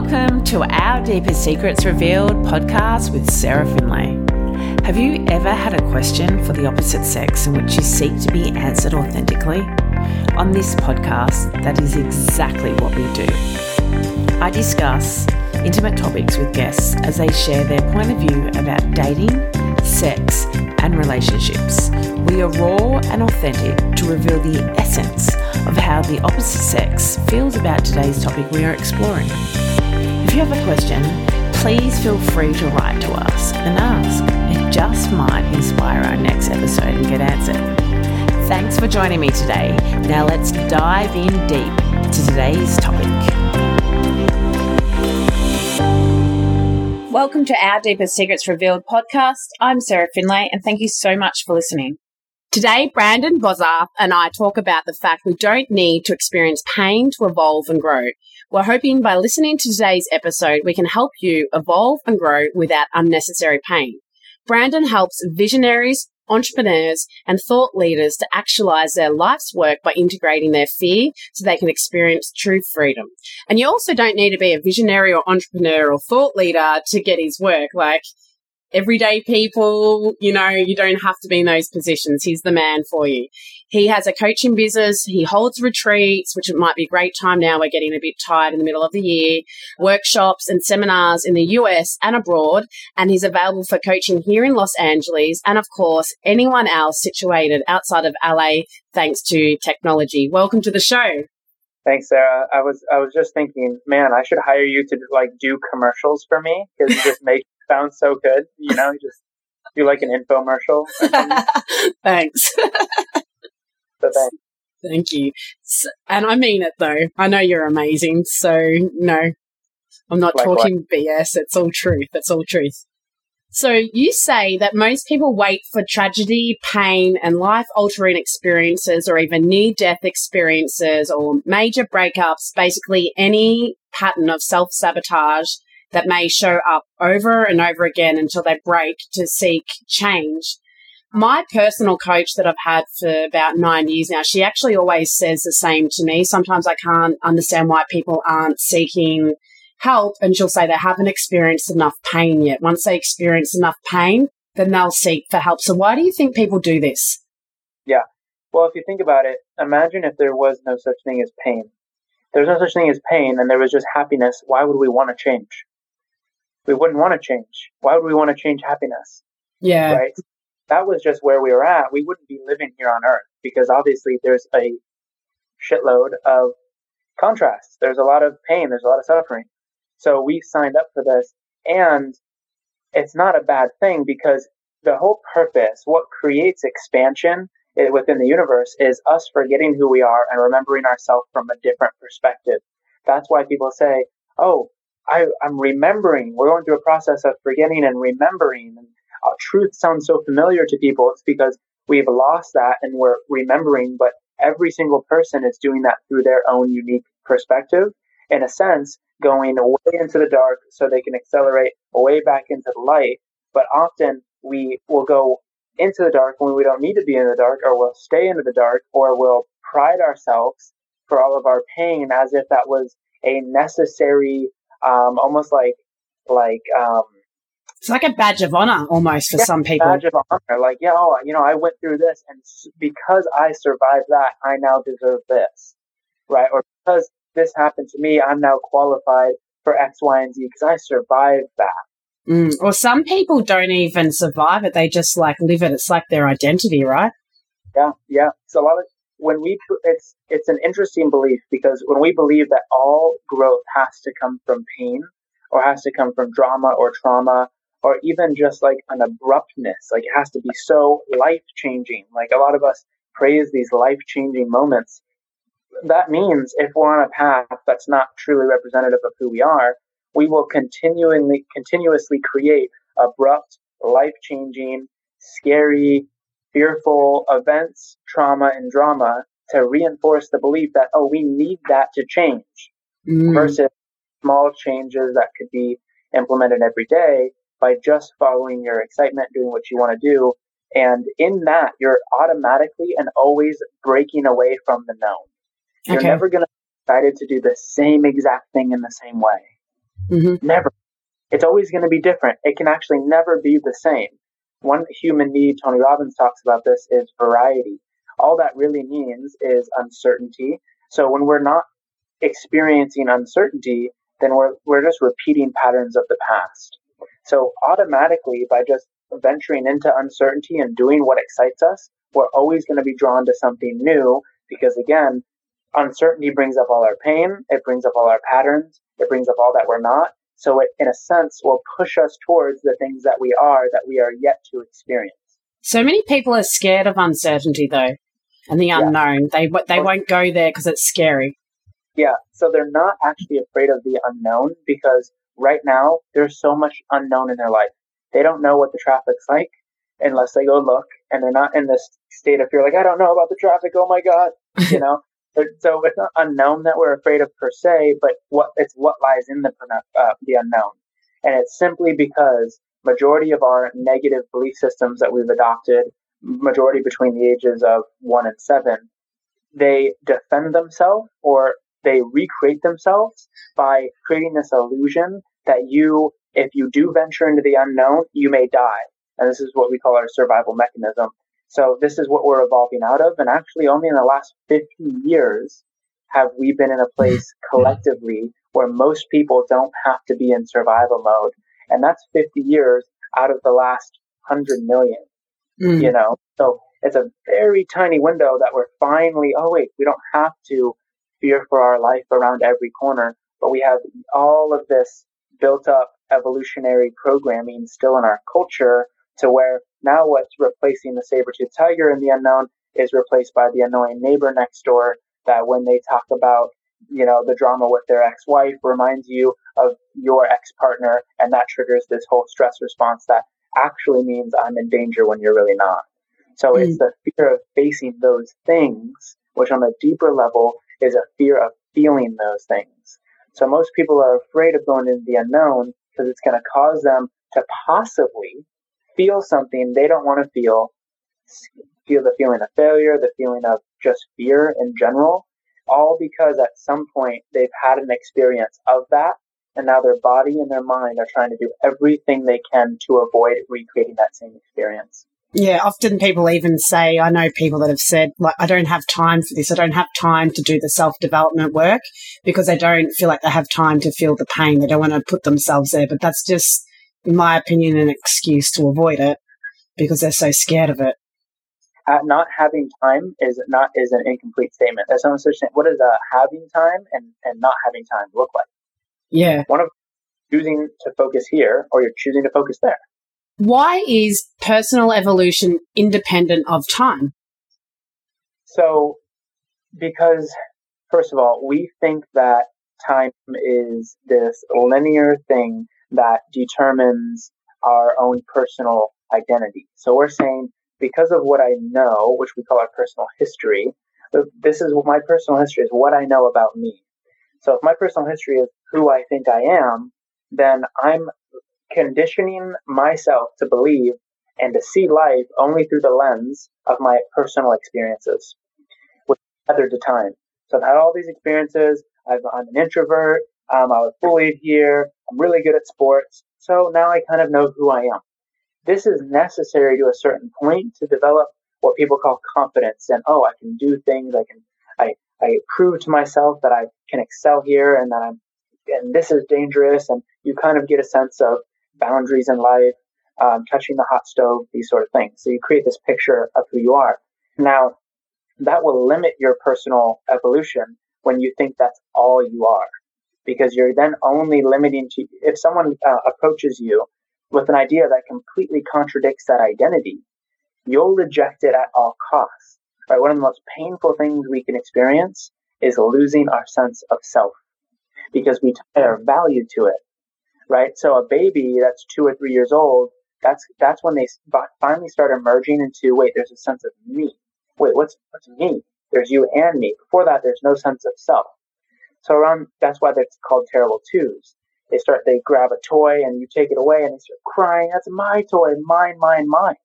Welcome to our Deepest Secrets Revealed podcast with Sarah Finlay. Have you ever had a question for the opposite sex in which you seek to be answered authentically? On this podcast, that is exactly what we do. I discuss intimate topics with guests as they share their point of view about dating, sex, and relationships. We are raw and authentic to reveal the essence of how the opposite sex feels about today's topic we are exploring. If you have a question, please feel free to write to us and ask. It just might inspire our next episode and get answered. Thanks for joining me today. Now let's dive in deep to today's topic. Welcome to our Deepest Secrets Revealed podcast. I'm Sarah Finlay, and thank you so much for listening. Today, Brandon Bozarth and I talk about the fact we don't need to experience pain to evolve and grow. We're hoping by listening to today's episode, we can help you evolve and grow without unnecessary pain. Brandon helps visionaries, entrepreneurs, and thought leaders to actualize their life's work by integrating their fear so they can experience true freedom. And you also don't need to be a visionary or entrepreneur or thought leader to get his work. Like, everyday people, you know, you don't have to be in those positions. He's the man for you. He has a coaching business. He holds retreats, which it might be a great time now. We're getting a bit tired in the middle of the year, workshops and seminars in the US and abroad. And he's available for coaching here in Los Angeles. And of course, anyone else situated outside of LA, thanks to technology. Welcome to the show. Thanks, Sarah. I was I was just thinking, man, I should hire you to like do commercials for me because you just make it sound so good. You know, you just do like an infomercial. thanks. Thank you. And I mean it though. I know you're amazing. So no, I'm not Likewise. talking BS. It's all truth. It's all truth. So you say that most people wait for tragedy, pain, and life altering experiences, or even near death experiences, or major breakups, basically any pattern of self sabotage that may show up over and over again until they break to seek change. My personal coach that I've had for about nine years now, she actually always says the same to me. Sometimes I can't understand why people aren't seeking help and she'll say they haven't experienced enough pain yet. Once they experience enough pain, then they'll seek for help. So why do you think people do this? Yeah. Well, if you think about it, imagine if there was no such thing as pain. If there's no such thing as pain and there was just happiness, why would we want to change? We wouldn't want to change. Why would we want to change happiness? Yeah. Right? That was just where we were at. We wouldn't be living here on earth because obviously there's a shitload of contrast. There's a lot of pain. There's a lot of suffering. So we signed up for this and it's not a bad thing because the whole purpose, what creates expansion eh, within the universe is us forgetting who we are and remembering ourselves from a different perspective. That's why people say, Oh, I, am remembering. We're going through a process of forgetting and remembering. And uh, truth sounds so familiar to people. It's because we've lost that and we're remembering, but every single person is doing that through their own unique perspective. In a sense, going way into the dark so they can accelerate way back into the light. But often we will go into the dark when we don't need to be in the dark, or we'll stay into the dark, or we'll pride ourselves for all of our pain as if that was a necessary, um, almost like, like, um, it's like a badge of honor almost for yeah, some people. Badge of honor, like yeah, oh, you know, I went through this, and because I survived that, I now deserve this, right? Or because this happened to me, I'm now qualified for X, Y, and Z because I survived that. Mm. Or some people don't even survive it; they just like live it. It's like their identity, right? Yeah, yeah. So a lot of when we it's it's an interesting belief because when we believe that all growth has to come from pain or has to come from drama or trauma or even just like an abruptness. Like it has to be so life changing like a lot of us praise these life changing moments. That means if we're on a path that's not truly representative of who we are, we will continually continuously create abrupt, life-changing, scary, fearful events, trauma, and drama to reinforce the belief that oh, we need that to change, mm. versus small changes that could be implemented every day by just following your excitement, doing what you want to do. And in that, you're automatically and always breaking away from the known. You're okay. never going to be excited to do the same exact thing in the same way. Mm-hmm. Never. It's always going to be different. It can actually never be the same. One human need, Tony Robbins talks about this, is variety. All that really means is uncertainty. So when we're not experiencing uncertainty, then we're, we're just repeating patterns of the past. So automatically, by just venturing into uncertainty and doing what excites us, we're always going to be drawn to something new because again, uncertainty brings up all our pain. It brings up all our patterns. It brings up all that we're not. So it, in a sense, will push us towards the things that we are that we are yet to experience. So many people are scared of uncertainty though and the unknown. Yeah. They, they won't go there because it's scary. Yeah. So they're not actually afraid of the unknown because right now there's so much unknown in their life. They don't know what the traffic's like unless they go look and they're not in this state of fear like i don't know about the traffic oh my god you know so it's not unknown that we're afraid of per se but what it's what lies in the uh, the unknown and it's simply because majority of our negative belief systems that we've adopted majority between the ages of 1 and 7 they defend themselves or they recreate themselves by creating this illusion that you if you do venture into the unknown you may die and this is what we call our survival mechanism. So this is what we're evolving out of. And actually, only in the last 50 years have we been in a place collectively where most people don't have to be in survival mode. And that's 50 years out of the last 100 million, mm. you know? So it's a very tiny window that we're finally, oh, wait, we don't have to fear for our life around every corner, but we have all of this built up evolutionary programming still in our culture to where now what's replacing the saber-toothed tiger in the unknown is replaced by the annoying neighbor next door that when they talk about you know the drama with their ex-wife reminds you of your ex-partner and that triggers this whole stress response that actually means i'm in danger when you're really not so mm. it's the fear of facing those things which on a deeper level is a fear of feeling those things so most people are afraid of going into the unknown because it's going to cause them to possibly feel something they don't want to feel, feel the feeling of failure, the feeling of just fear in general, all because at some point they've had an experience of that. And now their body and their mind are trying to do everything they can to avoid recreating that same experience. Yeah, often people even say, I know people that have said, like, I don't have time for this. I don't have time to do the self development work because they don't feel like they have time to feel the pain. They don't want to put themselves there. But that's just in my opinion, an excuse to avoid it because they're so scared of it. Uh, not having time is not is an incomplete statement. There's no such thing. What does uh, having time and, and not having time look like? Yeah. One of choosing to focus here or you're choosing to focus there. Why is personal evolution independent of time? So, because first of all, we think that time is this linear thing that determines our own personal identity. So we're saying because of what I know, which we call our personal history, uh, this is what my personal history is what I know about me. So if my personal history is who I think I am, then I'm conditioning myself to believe and to see life only through the lens of my personal experiences, with other to time. So I've had all these experiences. i am an introvert. Um, I was bullied here. I'm really good at sports. So now I kind of know who I am. This is necessary to a certain point to develop what people call confidence and, oh, I can do things. I can, I, I prove to myself that I can excel here and that I'm, and this is dangerous. And you kind of get a sense of boundaries in life, um, touching the hot stove, these sort of things. So you create this picture of who you are. Now, that will limit your personal evolution when you think that's all you are because you're then only limiting to if someone uh, approaches you with an idea that completely contradicts that identity, you'll reject it at all costs. Right? One of the most painful things we can experience is losing our sense of self because we tie our value to it. Right? So a baby that's two or three years old, that's that's when they finally start emerging into wait, there's a sense of me. Wait, what's what's me? There's you and me. Before that, there's no sense of self. So around that's why that's called terrible twos. They start they grab a toy and you take it away and they start crying, That's my toy, mine, mine, mine.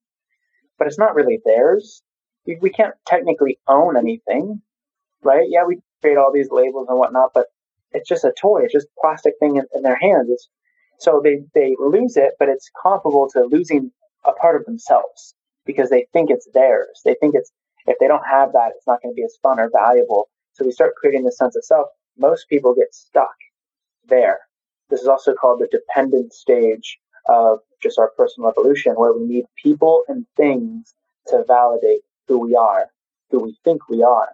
But it's not really theirs. We, we can't technically own anything, right? Yeah, we create all these labels and whatnot, but it's just a toy. It's just a plastic thing in, in their hands. It's, so they, they lose it, but it's comparable to losing a part of themselves because they think it's theirs. They think it's, if they don't have that, it's not going to be as fun or valuable. So we start creating this sense of self. Most people get stuck there. This is also called the dependent stage of just our personal evolution, where we need people and things to validate who we are, who we think we are.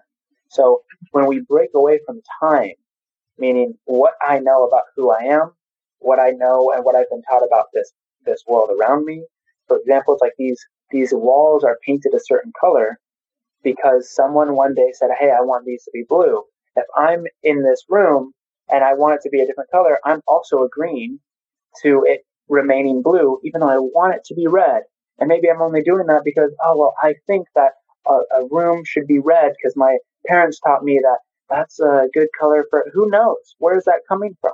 So when we break away from time, meaning what I know about who I am, what I know and what I've been taught about this this world around me. For example, it's like these these walls are painted a certain color because someone one day said, "Hey, I want these to be blue." If I'm in this room and I want it to be a different color, I'm also agreeing to it remaining blue, even though I want it to be red. And maybe I'm only doing that because, oh, well, I think that a, a room should be red because my parents taught me that that's a good color for who knows? Where is that coming from?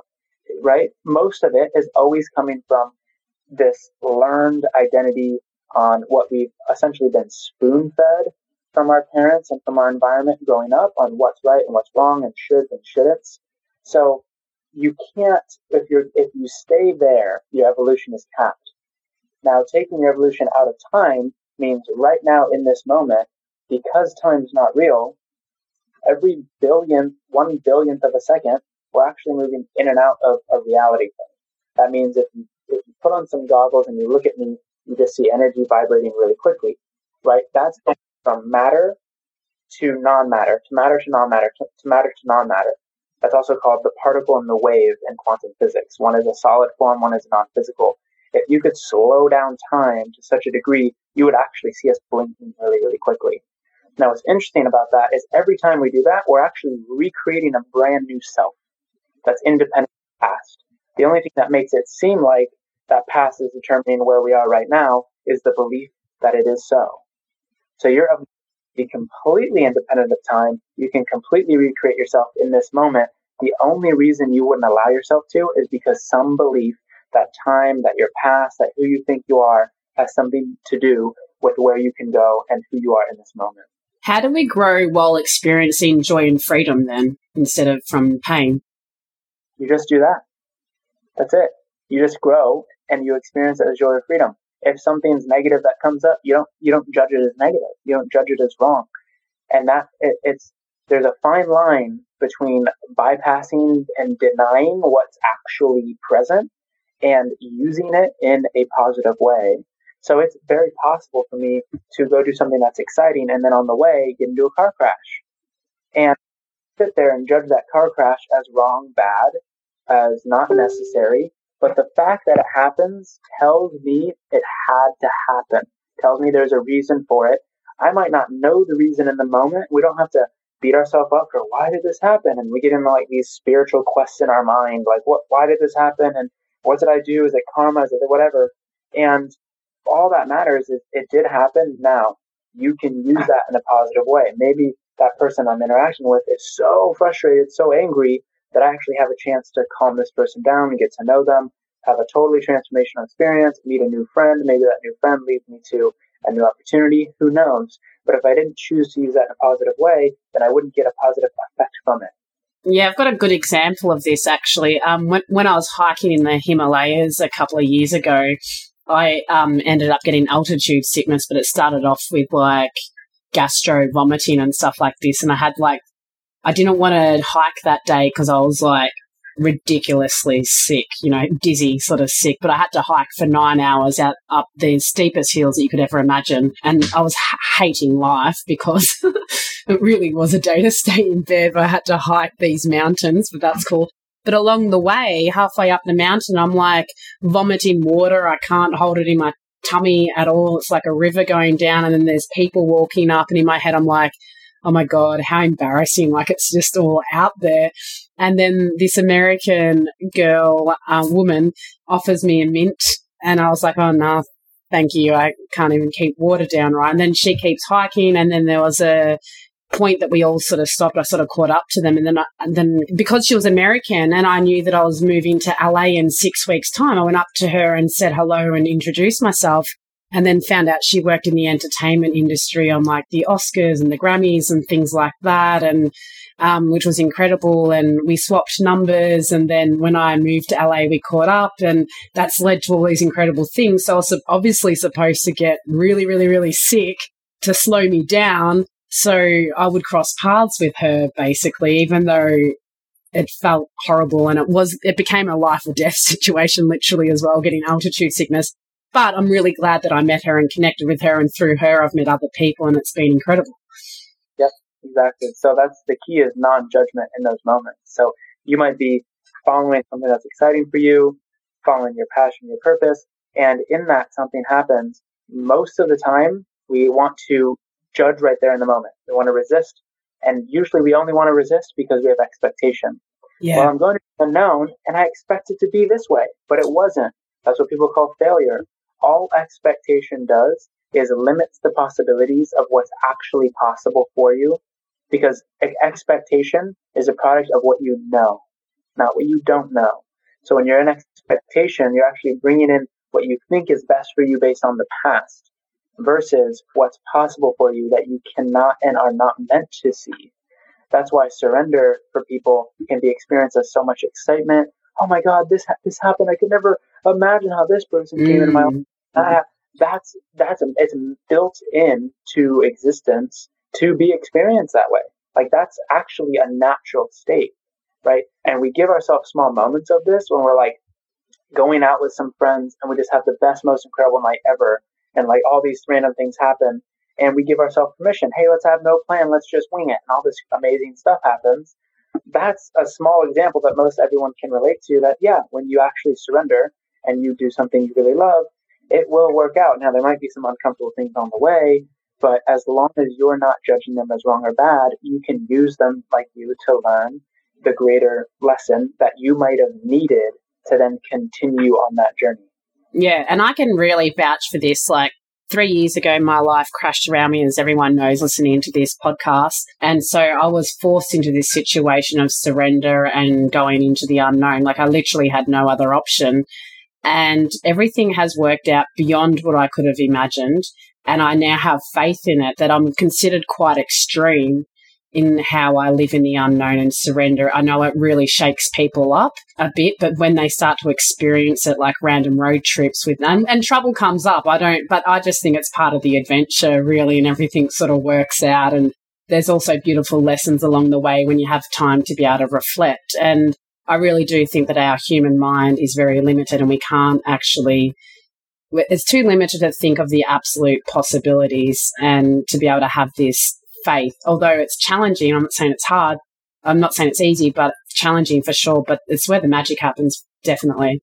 Right? Most of it is always coming from this learned identity on what we've essentially been spoon fed from our parents and from our environment growing up on what's right and what's wrong and shoulds and shouldn'ts. So you can't if you're if you stay there, your evolution is capped. Now taking your evolution out of time means right now in this moment, because time's not real, every billionth, one billionth of a second, we're actually moving in and out of a reality That means if you, if you put on some goggles and you look at me, you just see energy vibrating really quickly, right? That's from matter to non-matter, to matter to non-matter, to, to matter to non-matter. That's also called the particle and the wave in quantum physics. One is a solid form, one is non-physical. If you could slow down time to such a degree, you would actually see us blinking really, really quickly. Now, what's interesting about that is every time we do that, we're actually recreating a brand new self that's independent of the past. The only thing that makes it seem like that past is determining where we are right now is the belief that it is so. So you're be completely independent of time. You can completely recreate yourself in this moment. The only reason you wouldn't allow yourself to is because some belief that time, that your past, that who you think you are has something to do with where you can go and who you are in this moment. How do we grow while experiencing joy and freedom then instead of from pain? You just do that. That's it. You just grow and you experience it as joy or freedom. If something's negative that comes up, you don't you don't judge it as negative. You don't judge it as wrong. And that it, it's there's a fine line between bypassing and denying what's actually present and using it in a positive way. So it's very possible for me to go do something that's exciting and then on the way get into a car crash and sit there and judge that car crash as wrong, bad, as not necessary. But the fact that it happens tells me it had to happen, tells me there's a reason for it. I might not know the reason in the moment. We don't have to beat ourselves up for why did this happen? And we get into like these spiritual quests in our mind, like what, why did this happen? And what did I do? Is it karma? Is it whatever? And all that matters is it did happen. Now you can use that in a positive way. Maybe that person I'm interacting with is so frustrated, so angry that I actually have a chance to calm this person down and get to know them, have a totally transformational experience, meet a new friend. Maybe that new friend leads me to a new opportunity. Who knows? But if I didn't choose to use that in a positive way, then I wouldn't get a positive effect from it. Yeah, I've got a good example of this actually. Um, when, when I was hiking in the Himalayas a couple of years ago, I um, ended up getting altitude sickness, but it started off with like gastro vomiting and stuff like this. And I had like, I didn't want to hike that day because I was like ridiculously sick, you know, dizzy, sort of sick. But I had to hike for nine hours out up the steepest hills that you could ever imagine. And I was hating life because it really was a day to stay in bed. But I had to hike these mountains, but that's cool. But along the way, halfway up the mountain, I'm like vomiting water. I can't hold it in my tummy at all. It's like a river going down, and then there's people walking up. And in my head, I'm like, oh my God, how embarrassing. Like it's just all out there. And then this American girl, uh, woman, offers me a mint. And I was like, oh no, thank you. I can't even keep water down right. And then she keeps hiking. And then there was a point that we all sort of stopped, I sort of caught up to them. And then, I, and then because she was American and I knew that I was moving to LA in six weeks' time, I went up to her and said hello and introduced myself. and then found out she worked in the entertainment industry on like the Oscars and the Grammys and things like that, and um, which was incredible. And we swapped numbers, and then when I moved to LA, we caught up, and that's led to all these incredible things. So I was obviously supposed to get really, really, really sick to slow me down. So I would cross paths with her basically, even though it felt horrible and it was it became a life or death situation literally as well getting altitude sickness but I'm really glad that I met her and connected with her, and through her, I've met other people, and it's been incredible. Yep, exactly. So that's the key is non-judgment in those moments. So you might be following something that's exciting for you, following your passion, your purpose, and in that something happens. Most of the time, we want to judge right there in the moment. We want to resist, and usually we only want to resist because we have expectation. Yeah. Well, I'm going to the unknown, and I expect it to be this way, but it wasn't. That's what people call failure all expectation does is limits the possibilities of what's actually possible for you because expectation is a product of what you know, not what you don't know. So when you're in expectation, you're actually bringing in what you think is best for you based on the past versus what's possible for you that you cannot and are not meant to see. That's why surrender for people can be experienced as so much excitement. Oh my God, this ha- this happened. I could never imagine how this person came mm. into my life. Uh, that's that's it's built into existence to be experienced that way. Like that's actually a natural state, right? And we give ourselves small moments of this when we're like going out with some friends and we just have the best, most incredible night ever, and like all these random things happen, and we give ourselves permission. Hey, let's have no plan. Let's just wing it, and all this amazing stuff happens. That's a small example that most everyone can relate to. That yeah, when you actually surrender and you do something you really love, it will work out. Now, there might be some uncomfortable things on the way, but as long as you're not judging them as wrong or bad, you can use them like you to learn the greater lesson that you might have needed to then continue on that journey. Yeah, and I can really vouch for this. Like three years ago, my life crashed around me, as everyone knows listening to this podcast. And so I was forced into this situation of surrender and going into the unknown. Like I literally had no other option and everything has worked out beyond what I could have imagined. And I now have faith in it that I'm considered quite extreme in how I live in the unknown and surrender. I know it really shakes people up a bit, but when they start to experience it like random road trips with and, and trouble comes up, I don't, but I just think it's part of the adventure really and everything sort of works out. And there's also beautiful lessons along the way when you have time to be able to reflect. And I really do think that our human mind is very limited and we can't actually, it's too limited to think of the absolute possibilities and to be able to have this faith. Although it's challenging, I'm not saying it's hard, I'm not saying it's easy, but challenging for sure. But it's where the magic happens, definitely.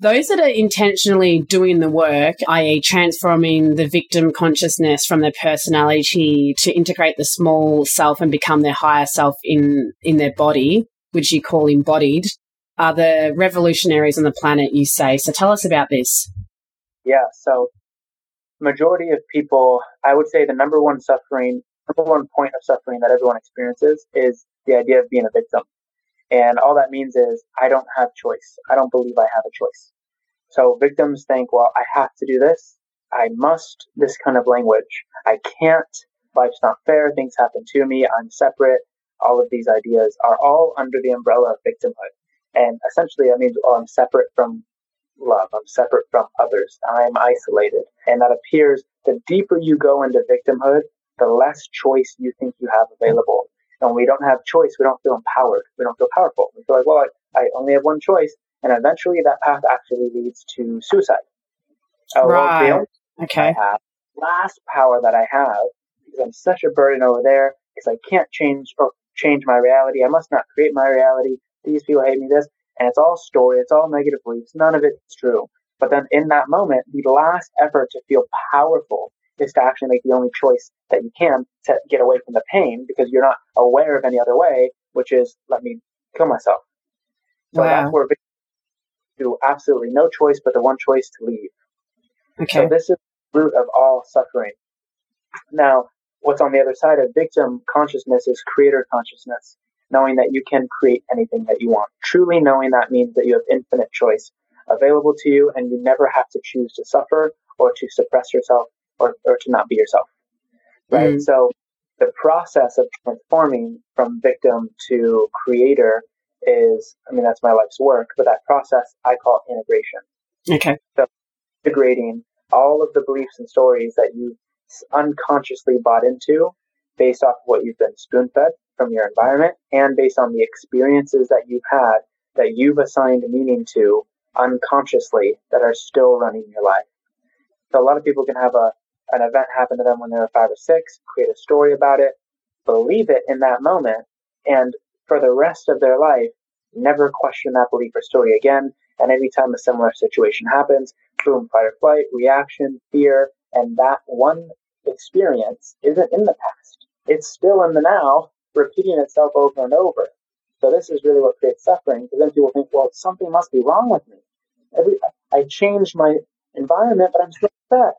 Those that are intentionally doing the work, i.e., transforming the victim consciousness from their personality to integrate the small self and become their higher self in, in their body, which you call embodied, are the revolutionaries on the planet, you say. So tell us about this. Yeah, so majority of people, I would say the number one suffering, number one point of suffering that everyone experiences is the idea of being a victim. And all that means is I don't have choice. I don't believe I have a choice. So victims think, well, I have to do this. I must this kind of language. I can't. Life's not fair. Things happen to me. I'm separate all of these ideas are all under the umbrella of victimhood. And essentially, that means, oh, I'm separate from love. I'm separate from others. I'm isolated. And that appears the deeper you go into victimhood, the less choice you think you have available. And when we don't have choice, we don't feel empowered. We don't feel powerful. We feel like, well, I, I only have one choice. And eventually that path actually leads to suicide. Oh, right. Well, okay. Have, last power that I have, because I'm such a burden over there, because I can't change or change my reality. I must not create my reality. These people hate me this. And it's all story. It's all negative beliefs. None of it's true. But then in that moment, the last effort to feel powerful is to actually make the only choice that you can to get away from the pain because you're not aware of any other way, which is let me kill myself. So wow. that's where do absolutely no choice but the one choice to leave. Okay. So this is the root of all suffering. Now, what's on the other side of victim consciousness is creator consciousness, knowing that you can create anything that you want. Truly knowing that means that you have infinite choice available to you and you never have to choose to suffer or to suppress yourself or, or to not be yourself. Right. Mm. So the process of transforming from victim to creator is, I mean, that's my life's work, but that process I call integration. Okay. So integrating all of the beliefs and stories that you unconsciously bought into based off of what you've been spoon fed from your environment and based on the experiences that you've had that you've assigned meaning to unconsciously that are still running your life. So a lot of people can have a an event happened to them when they were five or six, create a story about it, believe it in that moment, and for the rest of their life, never question that belief or story again. And every time a similar situation happens, boom, fight or flight, reaction, fear, and that one experience isn't in the past. It's still in the now, repeating itself over and over. So this is really what creates suffering, because then people think, well, something must be wrong with me. Every, I changed my environment, but I'm still upset.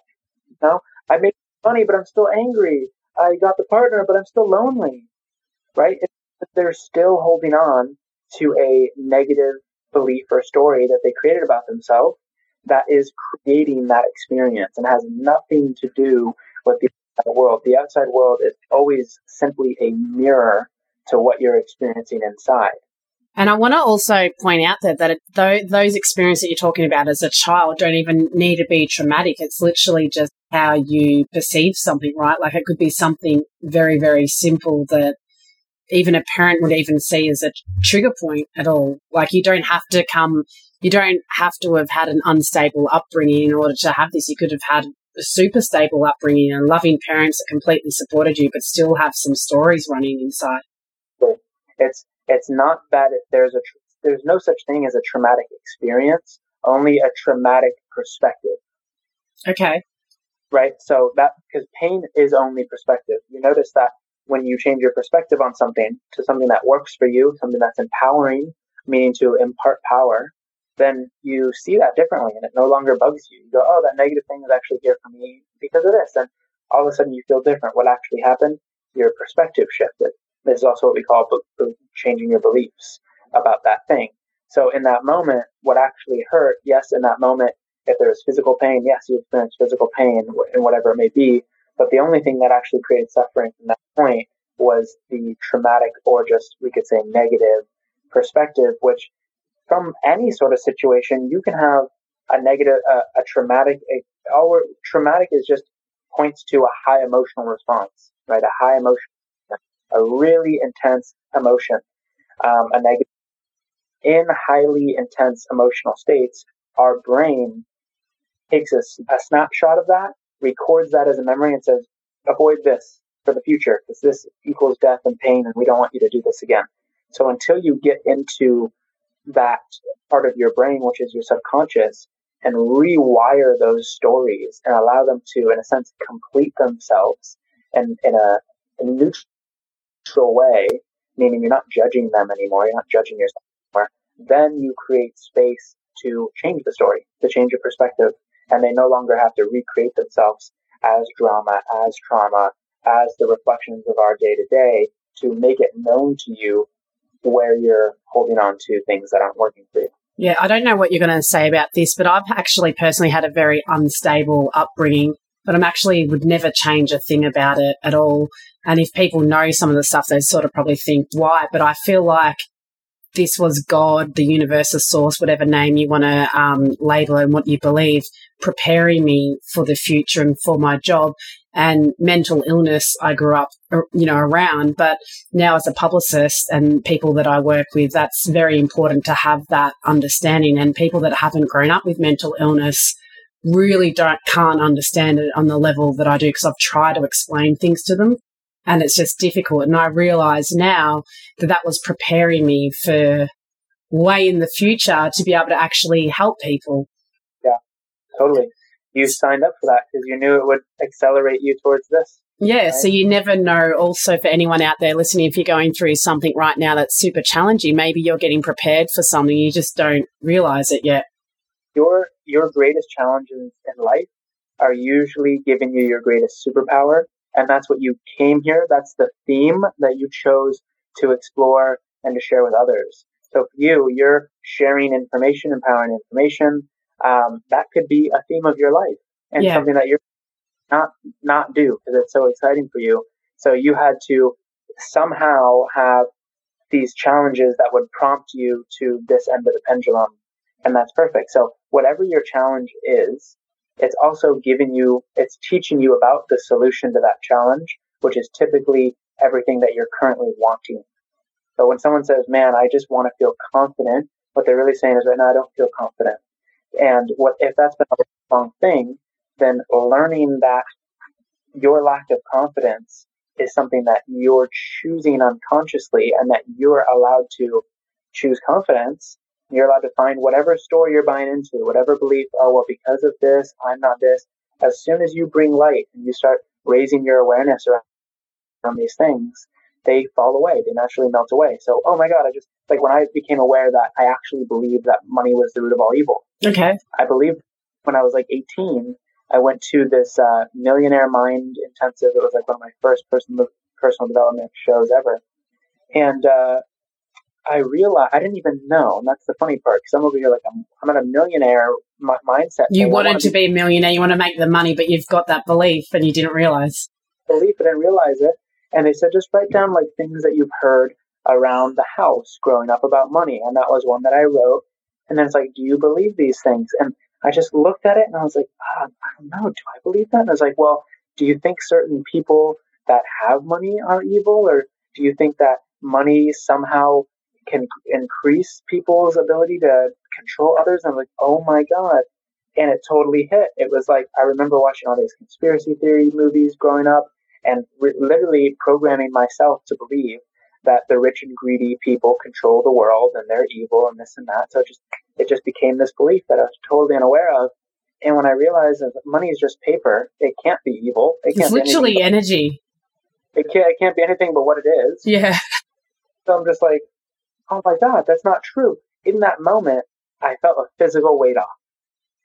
You know, I made money, but I'm still angry. I got the partner, but I'm still lonely. Right? they're still holding on to a negative belief or story that they created about themselves that is creating that experience and has nothing to do with the outside world. The outside world is always simply a mirror to what you're experiencing inside. And I want to also point out that, that it, those experiences that you're talking about as a child don't even need to be traumatic. It's literally just how you perceive something, right? Like it could be something very, very simple that even a parent would even see as a trigger point at all. Like you don't have to come, you don't have to have had an unstable upbringing in order to have this. You could have had a super stable upbringing and loving parents that completely supported you, but still have some stories running inside. It's it's not that there's a there's no such thing as a traumatic experience, only a traumatic perspective. Okay. Right. So that because pain is only perspective. You notice that when you change your perspective on something to something that works for you, something that's empowering, meaning to impart power, then you see that differently and it no longer bugs you. You go, oh, that negative thing is actually here for me because of this. And all of a sudden you feel different. What actually happened? Your perspective shifted. This is also what we call changing your beliefs about that thing. So in that moment, what actually hurt, yes, in that moment, if there was physical pain, yes, you experience physical pain and whatever it may be. But the only thing that actually created suffering from that point was the traumatic or just, we could say, negative perspective, which from any sort of situation, you can have a negative, uh, a traumatic, a, all traumatic is just points to a high emotional response, right? A high emotion, a really intense emotion, um, a negative. In highly intense emotional states, our brain takes a, a snapshot of that records that as a memory and says, avoid this for the future because this equals death and pain and we don't want you to do this again. So until you get into that part of your brain, which is your subconscious, and rewire those stories and allow them to, in a sense, complete themselves and in a, a neutral way, meaning you're not judging them anymore, you're not judging yourself anymore, then you create space to change the story, to change your perspective, and they no longer have to recreate themselves as drama, as trauma, as the reflections of our day to day to make it known to you where you're holding on to things that aren't working for you. Yeah, I don't know what you're going to say about this, but I've actually personally had a very unstable upbringing, but I'm actually would never change a thing about it at all. And if people know some of the stuff, they sort of probably think, why? But I feel like this was God, the universal source, whatever name you want to um, label and what you believe, preparing me for the future and for my job. And mental illness, I grew up, uh, you know, around, but now as a publicist and people that I work with, that's very important to have that understanding. And people that haven't grown up with mental illness really don't can't understand it on the level that I do because I've tried to explain things to them and it's just difficult. And I realize now that that was preparing me for way in the future to be able to actually help people. Yeah, totally. You signed up for that because you knew it would accelerate you towards this. Yeah, right? so you never know. Also, for anyone out there listening, if you're going through something right now that's super challenging, maybe you're getting prepared for something, you just don't realize it yet. Your your greatest challenges in life are usually giving you your greatest superpower and that's what you came here. That's the theme that you chose to explore and to share with others. So for you, you're sharing information, empowering information. Um, that could be a theme of your life. and Yeah. something that you're not not do because it's so exciting for you. So you had to somehow have these challenges that would prompt you to this end of the pendulum, and that's perfect. So whatever your challenge is, it's also giving you, it's teaching you about the solution to that challenge, which is typically everything that you're currently wanting. So when someone says, "Man, I just want to feel confident," what they're really saying is, "Right now, I don't feel confident." And what if that's been a wrong thing? Then learning that your lack of confidence is something that you're choosing unconsciously, and that you're allowed to choose confidence. You're allowed to find whatever story you're buying into, whatever belief. Oh well, because of this, I'm not this. As soon as you bring light and you start raising your awareness around these things, they fall away. They naturally melt away. So, oh my God, I just, like when I became aware that I actually believed that money was the root of all evil. Okay. I believed when I was like 18, I went to this uh, Millionaire Mind Intensive. It was like one of my first personal, personal development shows ever. And uh, I realized, I didn't even know, and that's the funny part, because I'm over here like, I'm, I'm in a millionaire mi- mindset. You. Wanted to be a millionaire, you want to make the money, but you've got that belief and you didn't realize. belief I didn't realize it. And they said just write down like things that you've heard around the house growing up about money. And that was one that I wrote. And then it's like, do you believe these things? And I just looked at it and I was like, ah, I don't know. Do I believe that? And I was like, well, do you think certain people that have money are evil? Or do you think that money somehow can increase people's ability to control others? And I'm like, oh my God. And it totally hit. It was like, I remember watching all these conspiracy theory movies growing up and re- literally programming myself to believe that the rich and greedy people control the world and they're evil and this and that. So it just it just became this belief that I was totally unaware of. And when I realized that money is just paper, it can't be evil. It It's can't be literally energy. it can't it can't be anything but what it is. Yeah. So I'm just like, oh my god, that's not true. In that moment, I felt a physical weight off.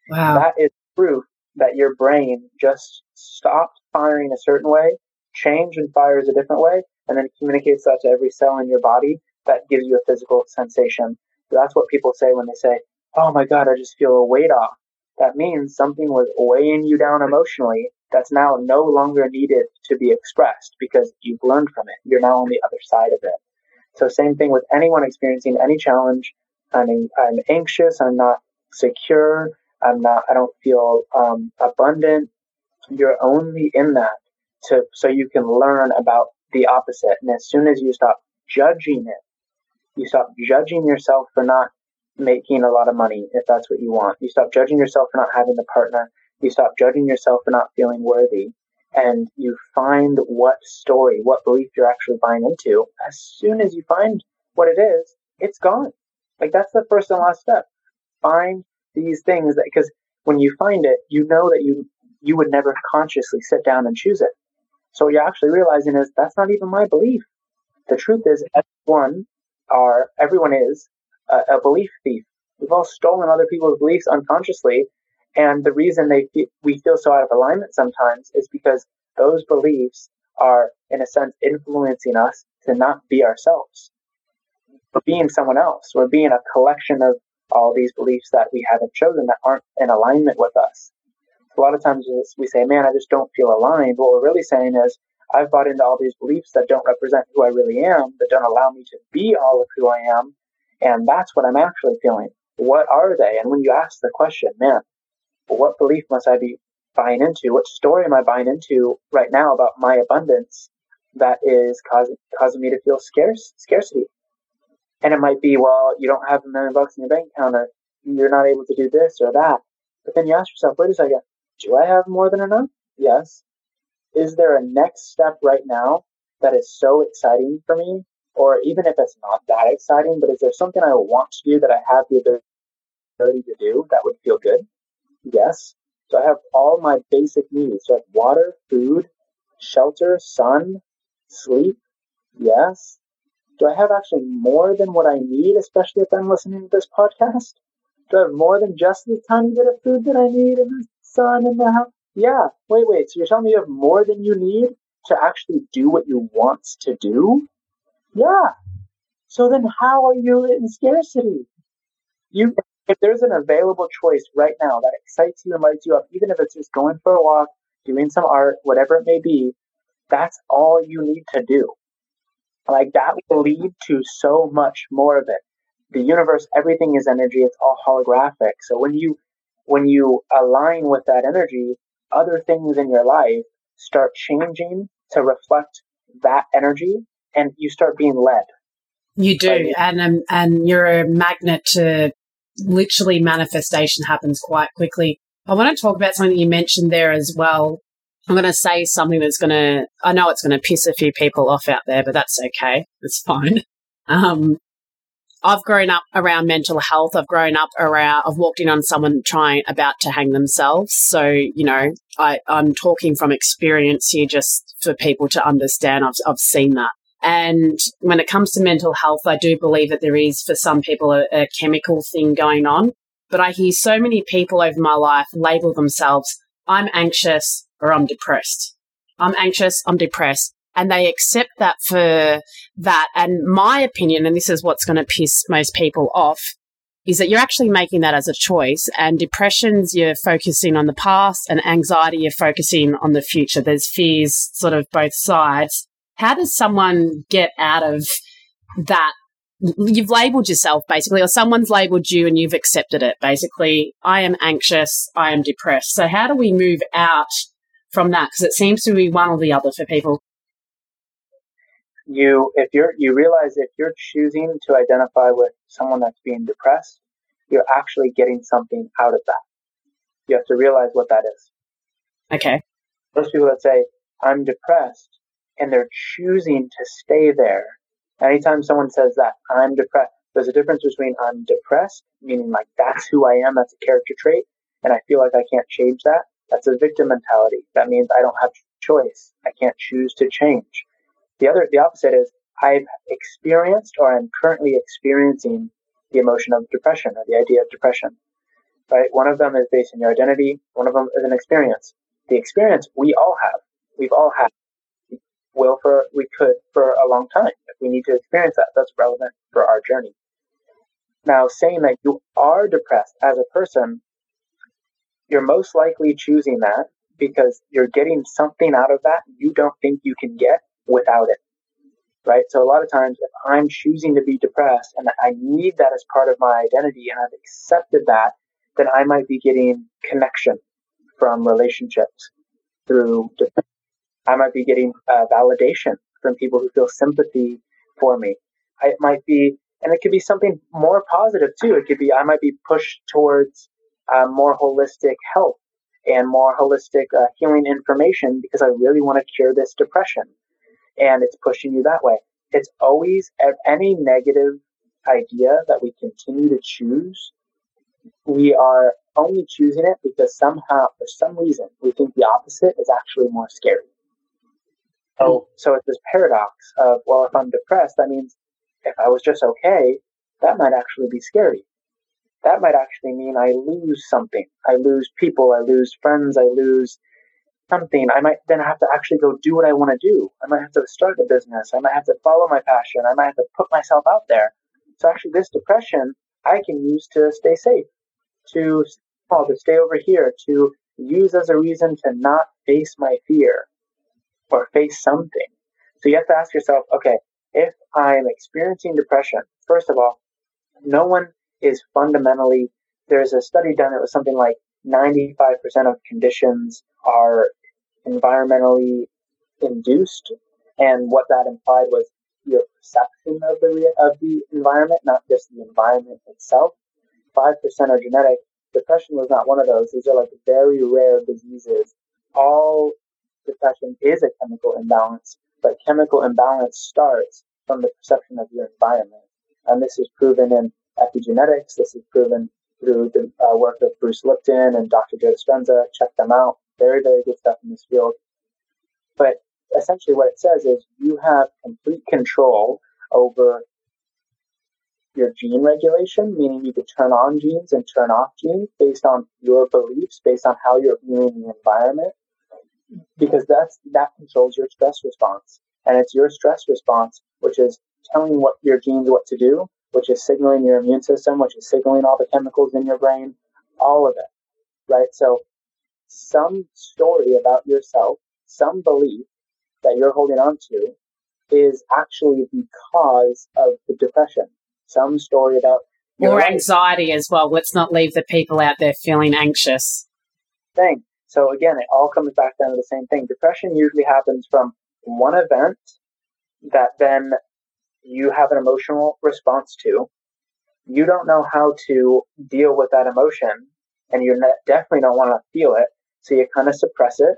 Wow. That is proof that your brain just stopped firing a certain way, changed and fires a different way, and then communicates that to every cell in your body. That gives you a physical sensation. That's what people say when they say, "Oh my God, I just feel a weight off." That means something was weighing you down emotionally that's now no longer needed to be expressed because you've learned from it. You're now on the other side of it. So same thing with anyone experiencing any challenge. I'm, I'm anxious. I'm not secure. I'm not, I don't feel um, abundant. You're only in that to, so you can learn about the opposite. And as soon as you stop judging it, you stop judging yourself for not making a lot of money, if that's what you want. You stop judging yourself for not having the partner. You stop judging yourself for not feeling worthy. And you find what story, what belief you're actually buying into. As soon as you find what it is, it's gone. Like that's the first and last step. Find these things that because when you find it, you know that you you would never consciously sit down and choose it. So what you're actually realizing is that's not even my belief. The truth is, everyone are everyone is a, a belief thief. We've all stolen other people's beliefs unconsciously, and the reason they we feel so out of alignment sometimes is because those beliefs are, in a sense, influencing us to not be ourselves. We're being someone else. We're being a collection of all these beliefs that we haven't chosen that aren't in alignment with us. A lot of times we say, man, I just don't feel aligned. What we're really saying is, I've bought into all these beliefs that don't represent who I really am, that don't allow me to be all of who I am. And that's what I'm actually feeling. What are they? And when you ask the question, man, what belief must I be buying into? What story am I buying into right now about my abundance that is causing, causing me to feel scarce, scarcity? And it might be, well, you don't have a million bucks in your bank account or you're not able to do this or that. But then you ask yourself, wait a second, do I have more than enough? Yes. Is there a next step right now that is so exciting for me? Or even if it's not that exciting, but is there something I want to do that I have the ability to do that would feel good? Yes. So I have all my basic needs. So I have water, food, shelter, sun, sleep. Yes. Do I have actually more than what I need, especially if I'm listening to this podcast? Do I have more than just the tiny bit of food that I need and the sun and the house? Yeah. Wait, wait. So you're telling me you have more than you need to actually do what you want to do? Yeah. So then how are you in scarcity? You if there's an available choice right now that excites you and lights you up, even if it's just going for a walk, doing some art, whatever it may be, that's all you need to do. Like that will lead to so much more of it. The universe, everything is energy. It's all holographic. So when you, when you align with that energy, other things in your life start changing to reflect that energy and you start being led. You do. And, um, and you're a magnet to literally manifestation happens quite quickly. I want to talk about something you mentioned there as well. I'm going to say something that's going to, I know it's going to piss a few people off out there, but that's okay. It's fine. Um, I've grown up around mental health. I've grown up around, I've walked in on someone trying, about to hang themselves. So, you know, I, I'm talking from experience here just for people to understand. I've, I've seen that. And when it comes to mental health, I do believe that there is for some people a, a chemical thing going on. But I hear so many people over my life label themselves, I'm anxious or I'm depressed. I'm anxious, I'm depressed. And they accept that for that. And my opinion, and this is what's going to piss most people off, is that you're actually making that as a choice. And depressions, you're focusing on the past, and anxiety, you're focusing on the future. There's fears, sort of both sides. How does someone get out of that? You've labeled yourself basically, or someone's labeled you and you've accepted it. Basically, I am anxious, I am depressed. So, how do we move out from that? Because it seems to be one or the other for people. You, if you're, you realize if you're choosing to identify with someone that's being depressed, you're actually getting something out of that. You have to realize what that is. Okay. Those people that say, I'm depressed, and they're choosing to stay there. Anytime someone says that, I'm depressed, there's a difference between I'm depressed, meaning like that's who I am, that's a character trait, and I feel like I can't change that. That's a victim mentality. That means I don't have choice. I can't choose to change. The other, the opposite is I've experienced or I'm currently experiencing the emotion of depression or the idea of depression. Right? One of them is based on your identity. One of them is an experience. The experience we all have. We've all had will for we could for a long time. If we need to experience that that's relevant for our journey. Now saying that you are depressed as a person you're most likely choosing that because you're getting something out of that you don't think you can get without it right? So a lot of times if i'm choosing to be depressed and i need that as part of my identity and i've accepted that then i might be getting connection from relationships through I might be getting uh, validation from people who feel sympathy for me. I, it might be, and it could be something more positive too. It could be I might be pushed towards uh, more holistic health and more holistic uh, healing information because I really want to cure this depression, and it's pushing you that way. It's always any negative idea that we continue to choose. We are only choosing it because somehow, for some reason, we think the opposite is actually more scary. So, so it's this paradox of, well, if I'm depressed, that means if I was just okay, that might actually be scary. That might actually mean I lose something. I lose people. I lose friends. I lose something. I might then have to actually go do what I want to do. I might have to start a business. I might have to follow my passion. I might have to put myself out there. So actually, this depression I can use to stay safe, to oh, to stay over here, to use as a reason to not face my fear, or face something. So you have to ask yourself, okay, if I'm experiencing depression, first of all, no one is fundamentally, there's a study done that was something like 95% of conditions are environmentally induced. And what that implied was your perception of the, of the environment, not just the environment itself. 5% are genetic. Depression was not one of those. These are like very rare diseases, all depression is a chemical imbalance, but chemical imbalance starts from the perception of your environment. And this is proven in epigenetics. This is proven through the uh, work of Bruce Lipton and Dr. Joe Dispenza. Check them out. Very, very good stuff in this field. But essentially, what it says is you have complete control over your gene regulation, meaning you could turn on genes and turn off genes based on your beliefs, based on how you're viewing the environment because that's that controls your stress response and it's your stress response which is telling what your genes what to do which is signaling your immune system, which is signaling all the chemicals in your brain, all of it, right? So some story about yourself, some belief that you're holding on to is actually the cause of the depression. Some story about or anxiety as well. Let's not leave the people out there feeling anxious. Thing. So again, it all comes back down to the same thing. Depression usually happens from one event that then you have an emotional response to. You don't know how to deal with that emotion, and you definitely don't want to feel it. So you kind of suppress it.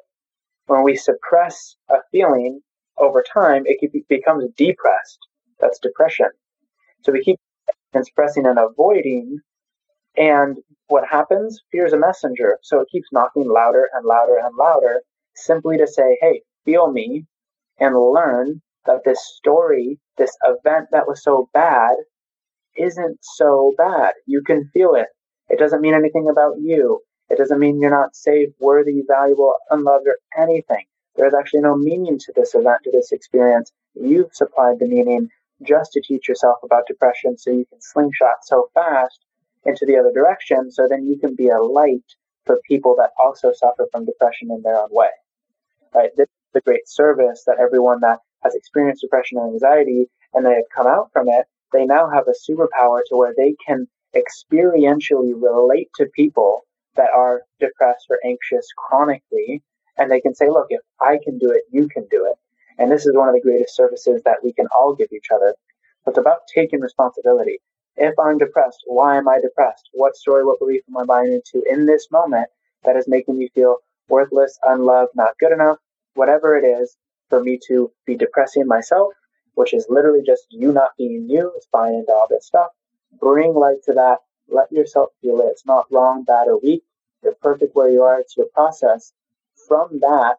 When we suppress a feeling over time, it becomes depressed. That's depression. So we keep suppressing and avoiding. And what happens? Fear is a messenger. So it keeps knocking louder and louder and louder simply to say, hey, feel me and learn that this story, this event that was so bad, isn't so bad. You can feel it. It doesn't mean anything about you. It doesn't mean you're not safe, worthy, valuable, unloved, or anything. There's actually no meaning to this event, to this experience. You've supplied the meaning just to teach yourself about depression so you can slingshot so fast into the other direction so then you can be a light for people that also suffer from depression in their own way. Right? This is the great service that everyone that has experienced depression and anxiety and they have come out from it, they now have a superpower to where they can experientially relate to people that are depressed or anxious chronically and they can say, look, if I can do it, you can do it. And this is one of the greatest services that we can all give each other. It's about taking responsibility. If I'm depressed, why am I depressed? What story, what belief am I buying into in this moment that is making me feel worthless, unloved, not good enough, whatever it is, for me to be depressing myself, which is literally just you not being you, it's buying into all this stuff. Bring light to that. Let yourself feel it. It's not wrong, bad, or weak. You're perfect where you are. It's your process. From that,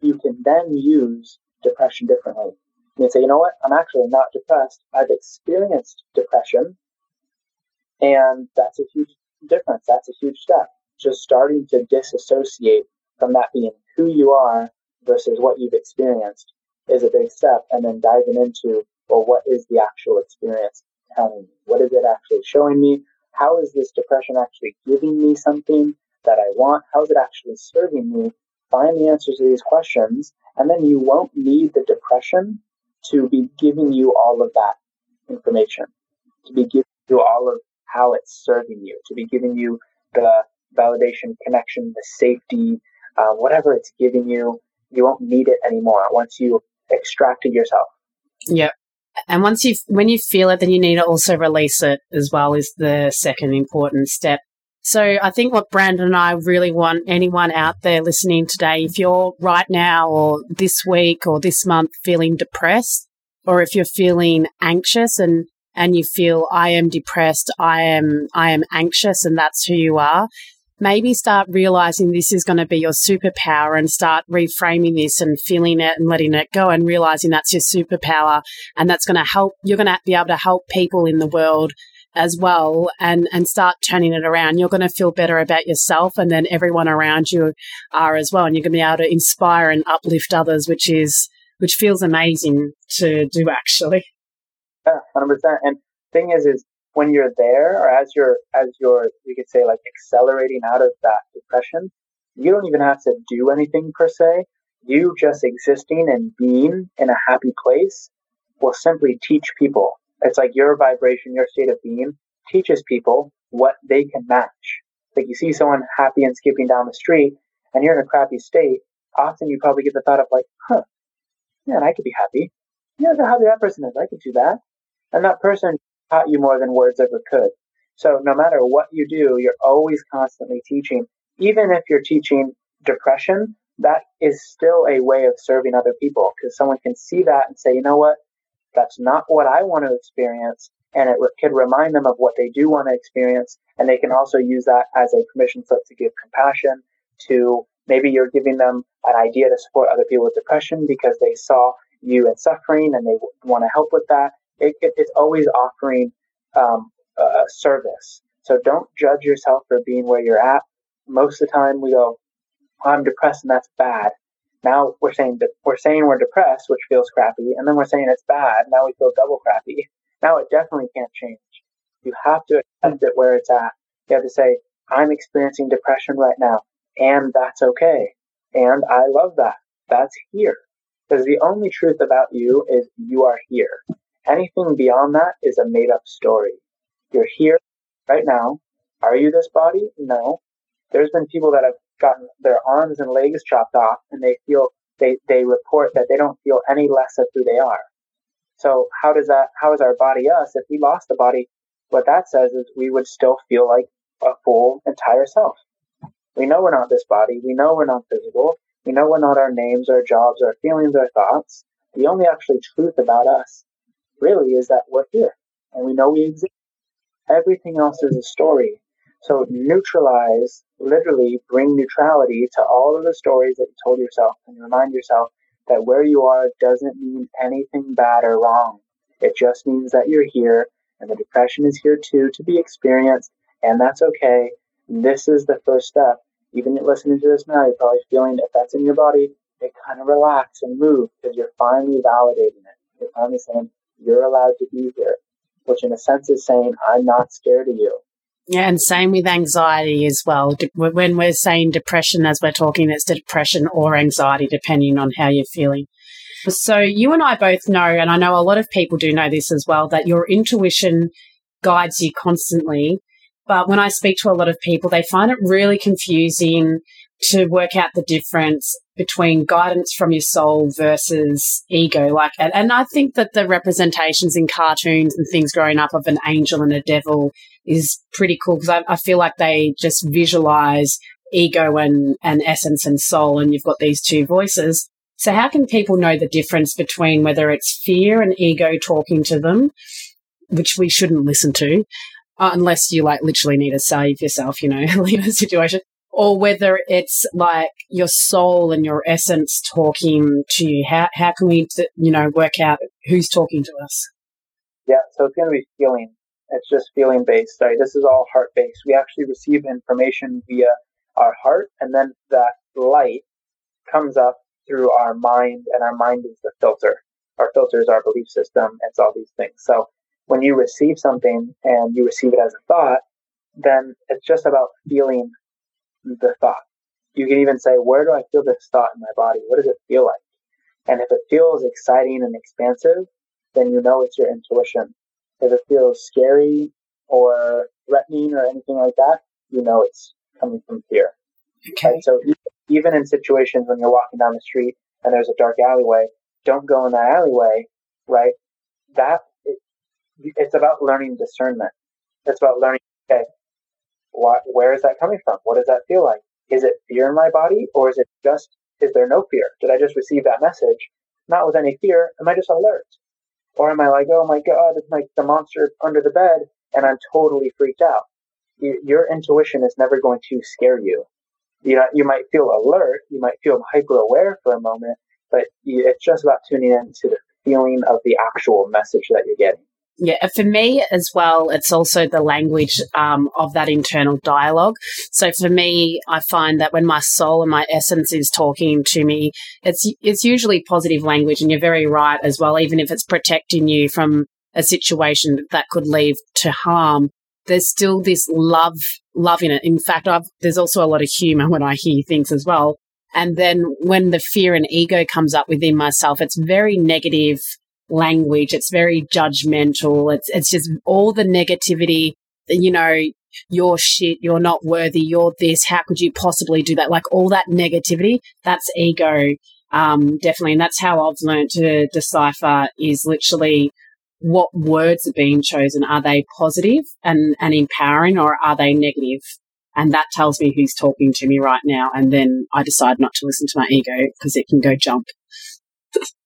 you can then use depression differently. You say, you know what? I'm actually not depressed. I've experienced depression. And that's a huge difference. That's a huge step. Just starting to disassociate from that being who you are versus what you've experienced is a big step. And then diving into, well, what is the actual experience telling me? What is it actually showing me? How is this depression actually giving me something that I want? How is it actually serving me? Find the answers to these questions and then you won't need the depression to be giving you all of that information, to be giving you all of how it's serving you, to be giving you the validation, connection, the safety, uh, whatever it's giving you. You won't need it anymore once you extracted yourself. Yep. And once you, when you feel it, then you need to also release it as well. Is the second important step. So I think what Brandon and I really want anyone out there listening today, if you're right now or this week or this month feeling depressed, or if you're feeling anxious and and you feel I am depressed, I am I am anxious and that's who you are, maybe start realizing this is going to be your superpower and start reframing this and feeling it and letting it go and realizing that's your superpower and that's going to help you're going to be able to help people in the world as well and and start turning it around. You're going to feel better about yourself and then everyone around you are as well. And you're going to be able to inspire and uplift others which is which feels amazing to do actually. Yeah 100% and thing is is when you're there or as you're as you're you could say like accelerating out of that depression you don't even have to do anything per se. You just existing and being in a happy place will simply teach people it's like your vibration, your state of being teaches people what they can match. Like you see someone happy and skipping down the street and you're in a crappy state, often you probably get the thought of like, huh, man, I could be happy. Yeah, how happy that person is. I could do that. And that person taught you more than words ever could. So no matter what you do, you're always constantly teaching. Even if you're teaching depression, that is still a way of serving other people because someone can see that and say, you know what? That's not what I want to experience. And it could remind them of what they do want to experience. And they can also use that as a permission slip to give compassion to maybe you're giving them an idea to support other people with depression because they saw you in suffering and they want to help with that. It, it, it's always offering um, a service. So don't judge yourself for being where you're at. Most of the time we go, I'm depressed and that's bad. Now we're saying we're saying we're depressed, which feels crappy, and then we're saying it's bad. Now we feel double crappy. Now it definitely can't change. You have to accept it where it's at. You have to say, I'm experiencing depression right now, and that's okay. And I love that. That's here. Because the only truth about you is you are here. Anything beyond that is a made up story. You're here right now. Are you this body? No. There's been people that have gotten their arms and legs chopped off and they feel they, they report that they don't feel any less of who they are. So how does that how is our body us? If we lost the body, what that says is we would still feel like a full entire self. We know we're not this body, we know we're not physical, we know we're not our names, our jobs, our feelings, our thoughts. The only actually truth about us really is that we're here and we know we exist. Everything else is a story. So neutralize, literally bring neutrality to all of the stories that you told yourself and remind yourself that where you are doesn't mean anything bad or wrong. It just means that you're here and the depression is here too to be experienced and that's okay. This is the first step. Even listening to this now, you're probably feeling if that's in your body, it kind of relax and move because you're finally validating it. You're finally saying, you're allowed to be here, which in a sense is saying, I'm not scared of you. Yeah, and same with anxiety as well. When we're saying depression, as we're talking, it's depression or anxiety, depending on how you're feeling. So you and I both know, and I know a lot of people do know this as well, that your intuition guides you constantly. But when I speak to a lot of people, they find it really confusing to work out the difference between guidance from your soul versus ego. Like, and, and I think that the representations in cartoons and things growing up of an angel and a devil is pretty cool because I, I feel like they just visualize ego and, and essence and soul, and you've got these two voices. So, how can people know the difference between whether it's fear and ego talking to them, which we shouldn't listen to, uh, unless you like literally need to save yourself, you know, leave a situation, or whether it's like your soul and your essence talking to you. How, how can we, you know, work out who's talking to us? Yeah, so it's going to be feeling. It's just feeling based. Right? This is all heart based. We actually receive information via our heart, and then that light comes up through our mind, and our mind is the filter. Our filter is our belief system. It's all these things. So when you receive something and you receive it as a thought, then it's just about feeling the thought. You can even say, where do I feel this thought in my body? What does it feel like? And if it feels exciting and expansive, then you know it's your intuition. If it feels scary or threatening or anything like that, you know it's coming from fear. Okay. Right? So even in situations when you're walking down the street and there's a dark alleyway, don't go in that alleyway, right? That it, it's about learning discernment. It's about learning. Okay, what, where is that coming from? What does that feel like? Is it fear in my body or is it just, is there no fear? Did I just receive that message? Not with any fear. Am I just alert? Or am I like, oh my God, it's like the monster under the bed and I'm totally freaked out? your intuition is never going to scare you. You know, you might feel alert, you might feel hyper aware for a moment, but it's just about tuning into the feeling of the actual message that you're getting. Yeah, for me as well, it's also the language um, of that internal dialogue. So for me, I find that when my soul and my essence is talking to me, it's it's usually positive language, and you're very right as well. Even if it's protecting you from a situation that could lead to harm, there's still this love love in it. In fact, I've, there's also a lot of humor when I hear things as well. And then when the fear and ego comes up within myself, it's very negative language. It's very judgmental. It's, it's just all the negativity you know, you're shit, you're not worthy, you're this, how could you possibly do that? Like all that negativity, that's ego, um, definitely. And that's how I've learned to decipher is literally what words are being chosen. Are they positive and, and empowering or are they negative? And that tells me who's talking to me right now. And then I decide not to listen to my ego because it can go jump.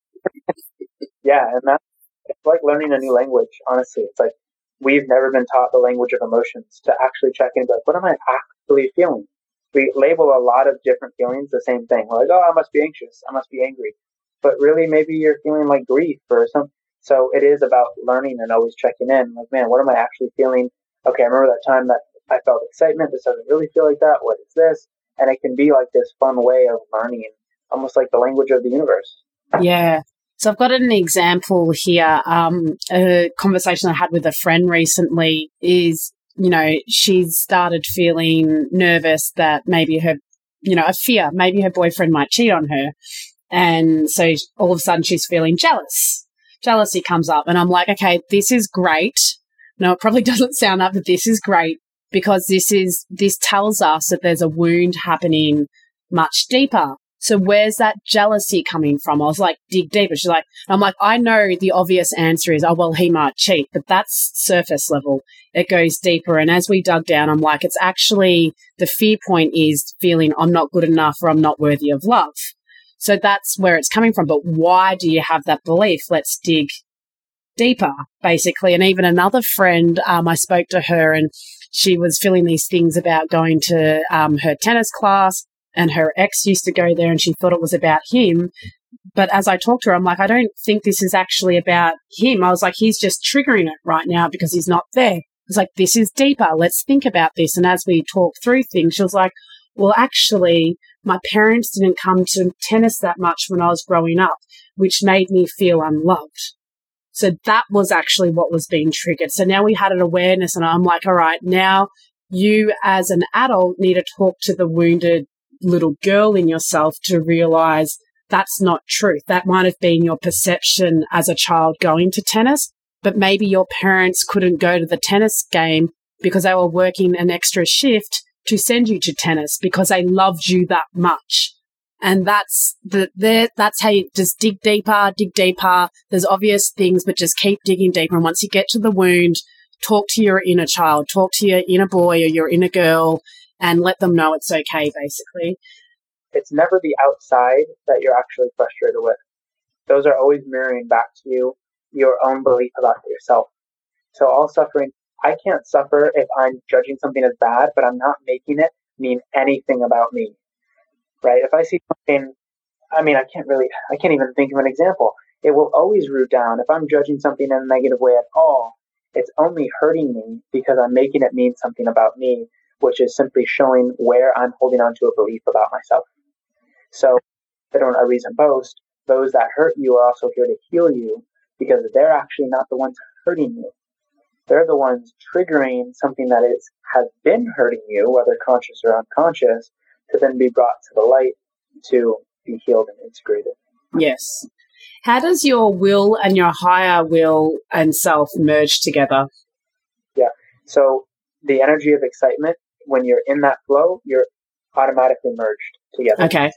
Yeah, and that's it's like learning a new language. Honestly, it's like we've never been taught the language of emotions to actually check in. Like, what am I actually feeling? We label a lot of different feelings the same thing. We're like, oh, I must be anxious. I must be angry. But really, maybe you're feeling like grief or something. So it is about learning and always checking in. Like, man, what am I actually feeling? Okay, I remember that time that I felt excitement. This doesn't really feel like that. What is this? And it can be like this fun way of learning, almost like the language of the universe. Yeah, So I've got an example here. Um, a conversation I had with a friend recently is, you know, she's started feeling nervous that maybe her, you know, a fear, maybe her boyfriend might cheat on her. And so all of a sudden she's feeling jealous. Jealousy comes up and I'm like, okay, this is great. No, it probably doesn't sound up, but this is great because this is, this tells us that there's a wound happening much deeper. So where's that jealousy coming from? I was like, dig deeper. She's like, I'm like, I know the obvious answer is, oh, well, he might cheat, but that's surface level. It goes deeper. And as we dug down, I'm like, it's actually the fear point is feeling I'm not good enough or I'm not worthy of love. So that's where it's coming from. But why do you have that belief? Let's dig deeper, basically. And even another friend, um, I spoke to her and she was feeling these things about going to um, her tennis class and her ex used to go there and she thought it was about him. But as I talked to her, I'm like, I don't think this is actually about him. I was like, he's just triggering it right now because he's not there. I was like, this is deeper. Let's think about this. And as we talked through things, she was like, well, actually, my parents didn't come to tennis that much when I was growing up, which made me feel unloved. So that was actually what was being triggered. So now we had an awareness and I'm like, all right, now you as an adult need to talk to the wounded little girl in yourself to realize that's not truth. That might have been your perception as a child going to tennis, but maybe your parents couldn't go to the tennis game because they were working an extra shift to send you to tennis because they loved you that much. And that's the, the that's how you just dig deeper, dig deeper. There's obvious things, but just keep digging deeper. And once you get to the wound, talk to your inner child, talk to your inner boy or your inner girl and let them know it's okay, basically. It's never the outside that you're actually frustrated with. Those are always mirroring back to you your own belief about yourself. So all suffering, I can't suffer if I'm judging something as bad, but I'm not making it mean anything about me. Right? If I see something, I mean, I can't really, I can't even think of an example. It will always root down. If I'm judging something in a negative way at all, it's only hurting me because I'm making it mean something about me which is simply showing where I'm holding on to a belief about myself. So I don't a reason boast. Those that hurt you are also here to heal you because they're actually not the ones hurting you. They're the ones triggering something that is has been hurting you, whether conscious or unconscious, to then be brought to the light to be healed and integrated. Yes. How does your will and your higher will and self merge together? Yeah. So the energy of excitement when you're in that flow, you're automatically merged together. Okay.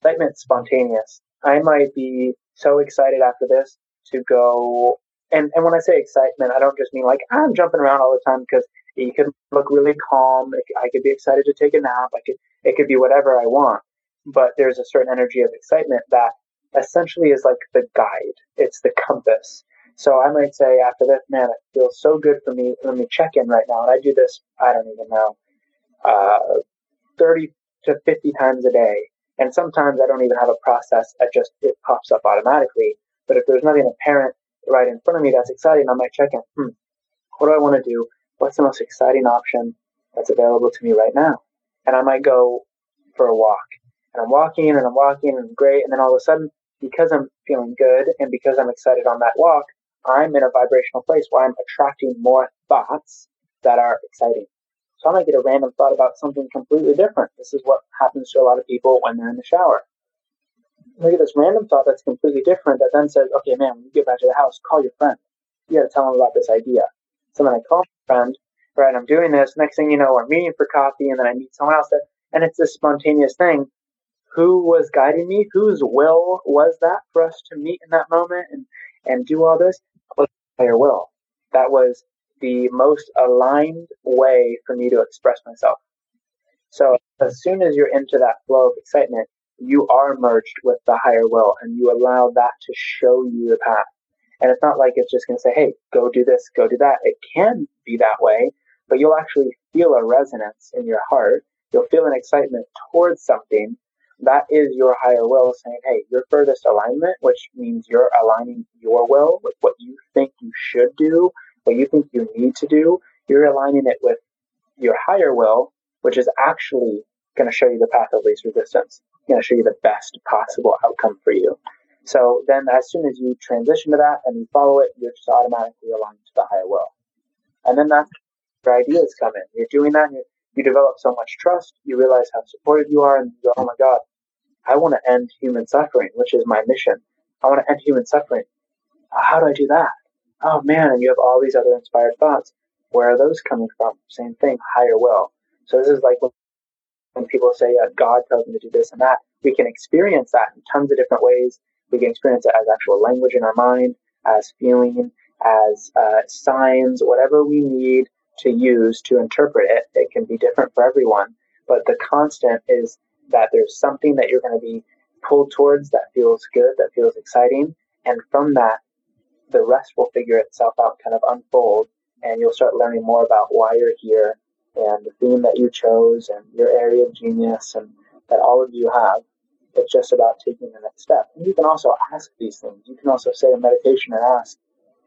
Excitement spontaneous. I might be so excited after this to go. And, and when I say excitement, I don't just mean like I'm jumping around all the time because you can look really calm. I could be excited to take a nap. I could, it could be whatever I want. But there's a certain energy of excitement that essentially is like the guide. It's the compass. So I might say after this, man, it feels so good for me. Let me check in right now. And I do this, I don't even know, uh, 30 to 50 times a day. And sometimes I don't even have a process. It just, it pops up automatically. But if there's nothing apparent right in front of me that's exciting, I might check in. Hmm, what do I want to do? What's the most exciting option that's available to me right now? And I might go for a walk. And I'm walking and I'm walking and great. And then all of a sudden, because I'm feeling good and because I'm excited on that walk, I'm in a vibrational place where I'm attracting more thoughts that are exciting. So I might get a random thought about something completely different. This is what happens to a lot of people when they're in the shower. Look at this random thought that's completely different that then says, okay, man, when you get back to the house, call your friend. You gotta tell them about this idea. So then I call my friend, right, I'm doing this. Next thing you know, we're meeting for coffee and then I meet someone else that, and it's this spontaneous thing. Who was guiding me? Whose will was that for us to meet in that moment and, and do all this? Was higher will. That was the most aligned way for me to express myself. So as soon as you're into that flow of excitement, you are merged with the higher will and you allow that to show you the path. And it's not like it's just going to say, hey, go do this, go do that. It can be that way, but you'll actually feel a resonance in your heart. You'll feel an excitement towards something. That is your higher will saying, hey, your furthest alignment, which means you're aligning your will with what you think you should do what you think you need to do, you're aligning it with your higher will, which is actually going to show you the path of least resistance, going to show you the best possible outcome for you. So then as soon as you transition to that and you follow it, you're just automatically aligned to the higher will. And then that's where ideas come in. You're doing that and you develop so much trust, you realize how supported you are, and you go, oh my God, I want to end human suffering, which is my mission. I want to end human suffering. How do I do that? Oh man, and you have all these other inspired thoughts. Where are those coming from? Same thing, higher will. So this is like when, people say uh, God tells me to do this and that. We can experience that in tons of different ways. We can experience it as actual language in our mind, as feeling, as uh, signs, whatever we need to use to interpret it. It can be different for everyone, but the constant is that there's something that you're going to be pulled towards that feels good, that feels exciting, and from that, the rest will figure itself out, kind of unfold, and you'll start learning more about why you're here and the theme that you chose and your area of genius and that all of you have. It's just about taking the next step. And you can also ask these things. You can also say a meditation and ask,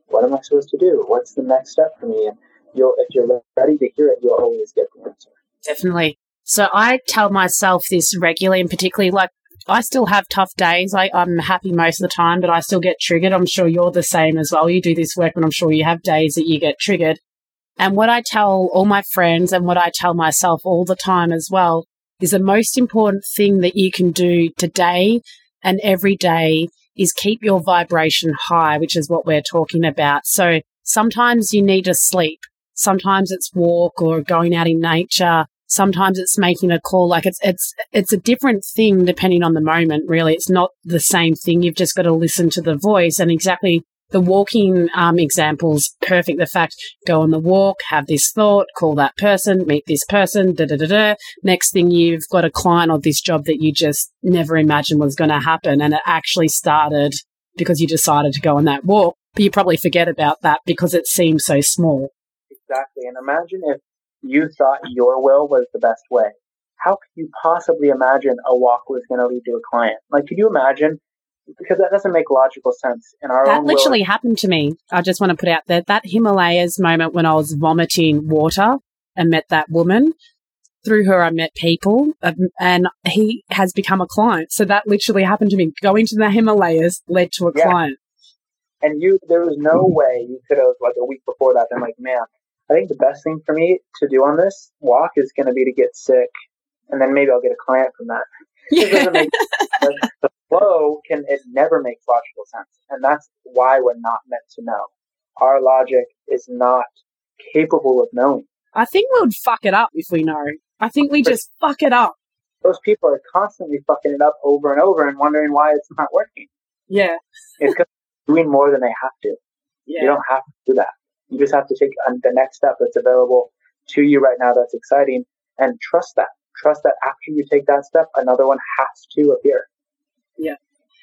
what am I supposed to do? What's the next step for me? And you'll, if you're ready to hear it, you'll always get the answer. Definitely. So I tell myself this regularly, and particularly like I still have tough days. I, I'm happy most of the time, but I still get triggered. I'm sure you're the same as well. You do this work, and I'm sure you have days that you get triggered. And what I tell all my friends and what I tell myself all the time as well is the most important thing that you can do today and every day is keep your vibration high, which is what we're talking about. So sometimes you need to sleep. Sometimes it's walk or going out in nature. Sometimes it's making a call. Like it's, it's, it's a different thing depending on the moment, really. It's not the same thing. You've just got to listen to the voice and exactly the walking um, examples perfect. The fact go on the walk, have this thought, call that person, meet this person, da da da da. Next thing you've got a client or this job that you just never imagined was going to happen, and it actually started because you decided to go on that walk. But you probably forget about that because it seems so small. Exactly, and imagine if you thought your will was the best way. How could you possibly imagine a walk was going to lead to a client? Like, could you imagine because that doesn't make logical sense in our that literally world. happened to me i just want to put out there that himalayas moment when i was vomiting water and met that woman through her i met people um, and he has become a client so that literally happened to me going to the himalayas led to a yeah. client and you there was no way you could have like a week before that been like man i think the best thing for me to do on this walk is going to be to get sick and then maybe i'll get a client from that yeah. the flow can it never makes logical sense, and that's why we're not meant to know. Our logic is not capable of knowing. I think we would fuck it up if we know. I think we just fuck it up. Those people are constantly fucking it up over and over and wondering why it's not working. Yeah. it's because doing more than they have to. Yeah. You don't have to do that. You just have to take the next step that's available to you right now that's exciting and trust that trust that after you take that step, another one has to appear. Yeah.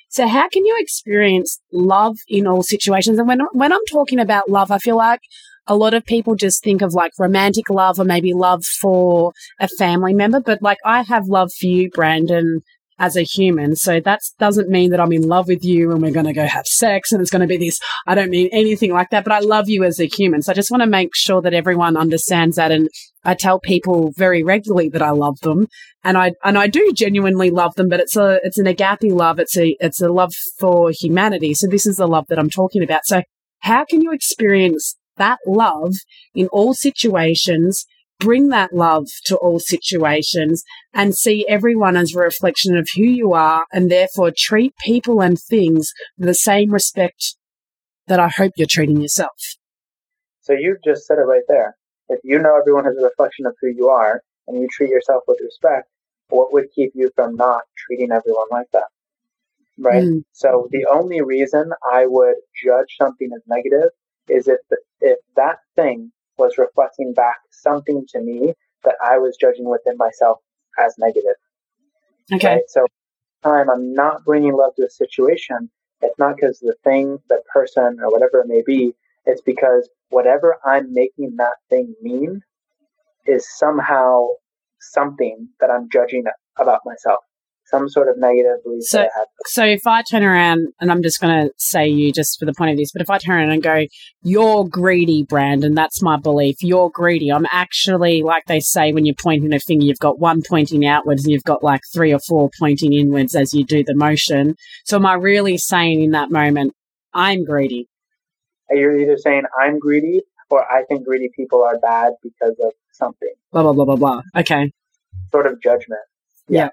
So how can you experience love in all situations? And when when I'm talking about love, I feel like a lot of people just think of like romantic love or maybe love for a family member, but like I have love for you, Brandon, as a human. So that doesn't mean that I'm in love with you and we're going to go have sex and it's going to be this. I don't mean anything like that, but I love you as a human. So I just want to make sure that everyone understands that. And I tell people very regularly that I love them and I, and I do genuinely love them, but it's a, it's an agape love. It's a, it's a love for humanity. So this is the love that I'm talking about. So how can you experience that love in all situations bring that love to all situations and see everyone as a reflection of who you are and therefore treat people and things with the same respect that I hope you're treating yourself. So you've just said it right there. If you know everyone is a reflection of who you are and you treat yourself with respect, what would keep you from not treating everyone like that? Right? Mm. So the only reason I would judge something as negative is if, if that thing was reflecting back something to me that I was judging within myself as negative. Okay. Right? So, time I'm not bringing love to a situation. It's not because the thing, the person, or whatever it may be. It's because whatever I'm making that thing mean is somehow something that I'm judging about myself. Some sort of negative belief. So, so if I turn around and I'm just going to say you just for the point of this, but if I turn around and go, "You're greedy, Brandon," that's my belief. You're greedy. I'm actually like they say when you're pointing a finger, you've got one pointing outwards and you've got like three or four pointing inwards as you do the motion. So am I really saying in that moment, I'm greedy? You're either saying I'm greedy or I think greedy people are bad because of something. Blah blah blah blah blah. Okay. Sort of judgment. yeah. yeah.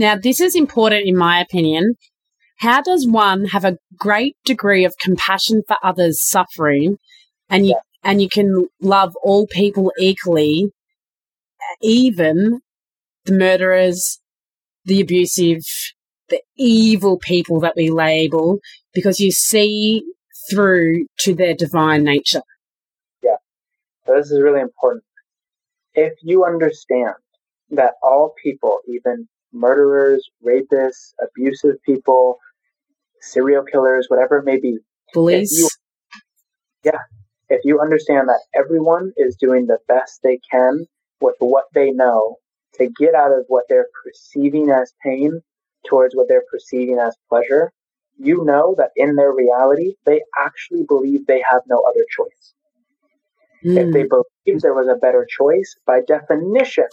Now, this is important in my opinion. How does one have a great degree of compassion for others suffering and you, yeah. and you can love all people equally, even the murderers, the abusive, the evil people that we label, because you see through to their divine nature. Yeah. So this is really important. If you understand that all people, even murderers, rapists, abusive people, serial killers, whatever it may be. Police. You, yeah. If you understand that everyone is doing the best they can with what they know to get out of what they're perceiving as pain towards what they're perceiving as pleasure, you know that in their reality, they actually believe they have no other choice. Mm. If they hmm. believe there was a better choice, by definition,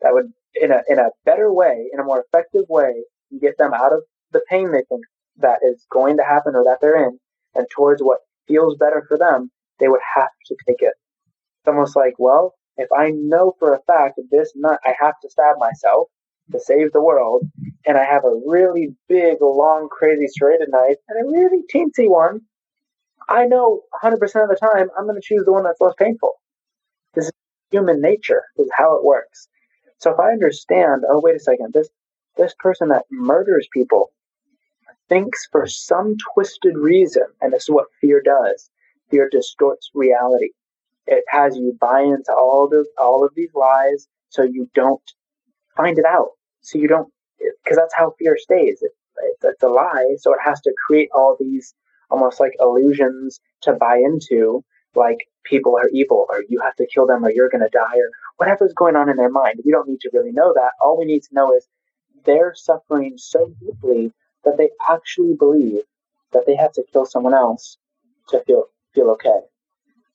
that would in a in a better way, in a more effective way, get them out of the pain they think that is going to happen or that they're in, and towards what feels better for them, they would have to take it. It's almost like, well, if I know for a fact this nut I have to stab myself to save the world, and I have a really big, long, crazy serrated knife and a really teensy one, I know 100% of the time I'm going to choose the one that's less painful. This is human nature, this is how it works. So if I understand, oh wait a second, this this person that murders people thinks for some twisted reason, and this is what fear does. Fear distorts reality. It has you buy into all the all of these lies, so you don't find it out. So you don't, because that's how fear stays. It, it, it's a lie, so it has to create all these almost like illusions to buy into, like people are evil, or you have to kill them, or you're going to die, or whatever's going on in their mind. We don't need to really know that. All we need to know is they're suffering so deeply that they actually believe that they have to kill someone else to feel feel okay.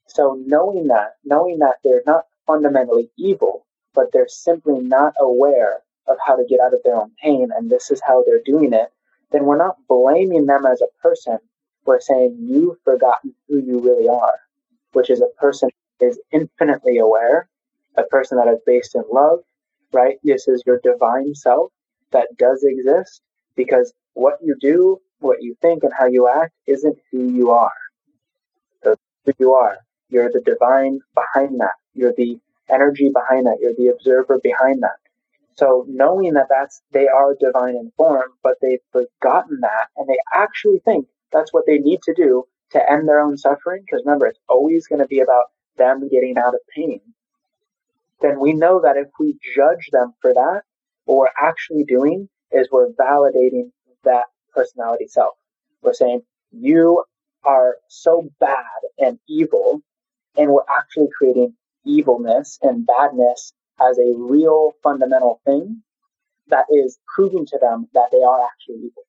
So knowing that, knowing that they're not fundamentally evil, but they're simply not aware of how to get out of their own pain, and this is how they're doing it, then we're not blaming them as a person. We're saying you've forgotten who you really are, which is a person is infinitely aware a person that is based in love, right? This is your divine self that does exist because what you do, what you think, and how you act isn't who you are. So who you are. You're the divine behind that. You're the energy behind that. You're the observer behind that. So knowing that that's they are divine in form, but they've forgotten that, and they actually think that's what they need to do to end their own suffering. Because remember, it's always going to be about them getting out of pain then we know that if we judge them for that, what we're actually doing is we're validating that personality self. We're saying, you are so bad and evil, and we're actually creating evilness and badness as a real fundamental thing that is proving to them that they are actually evil.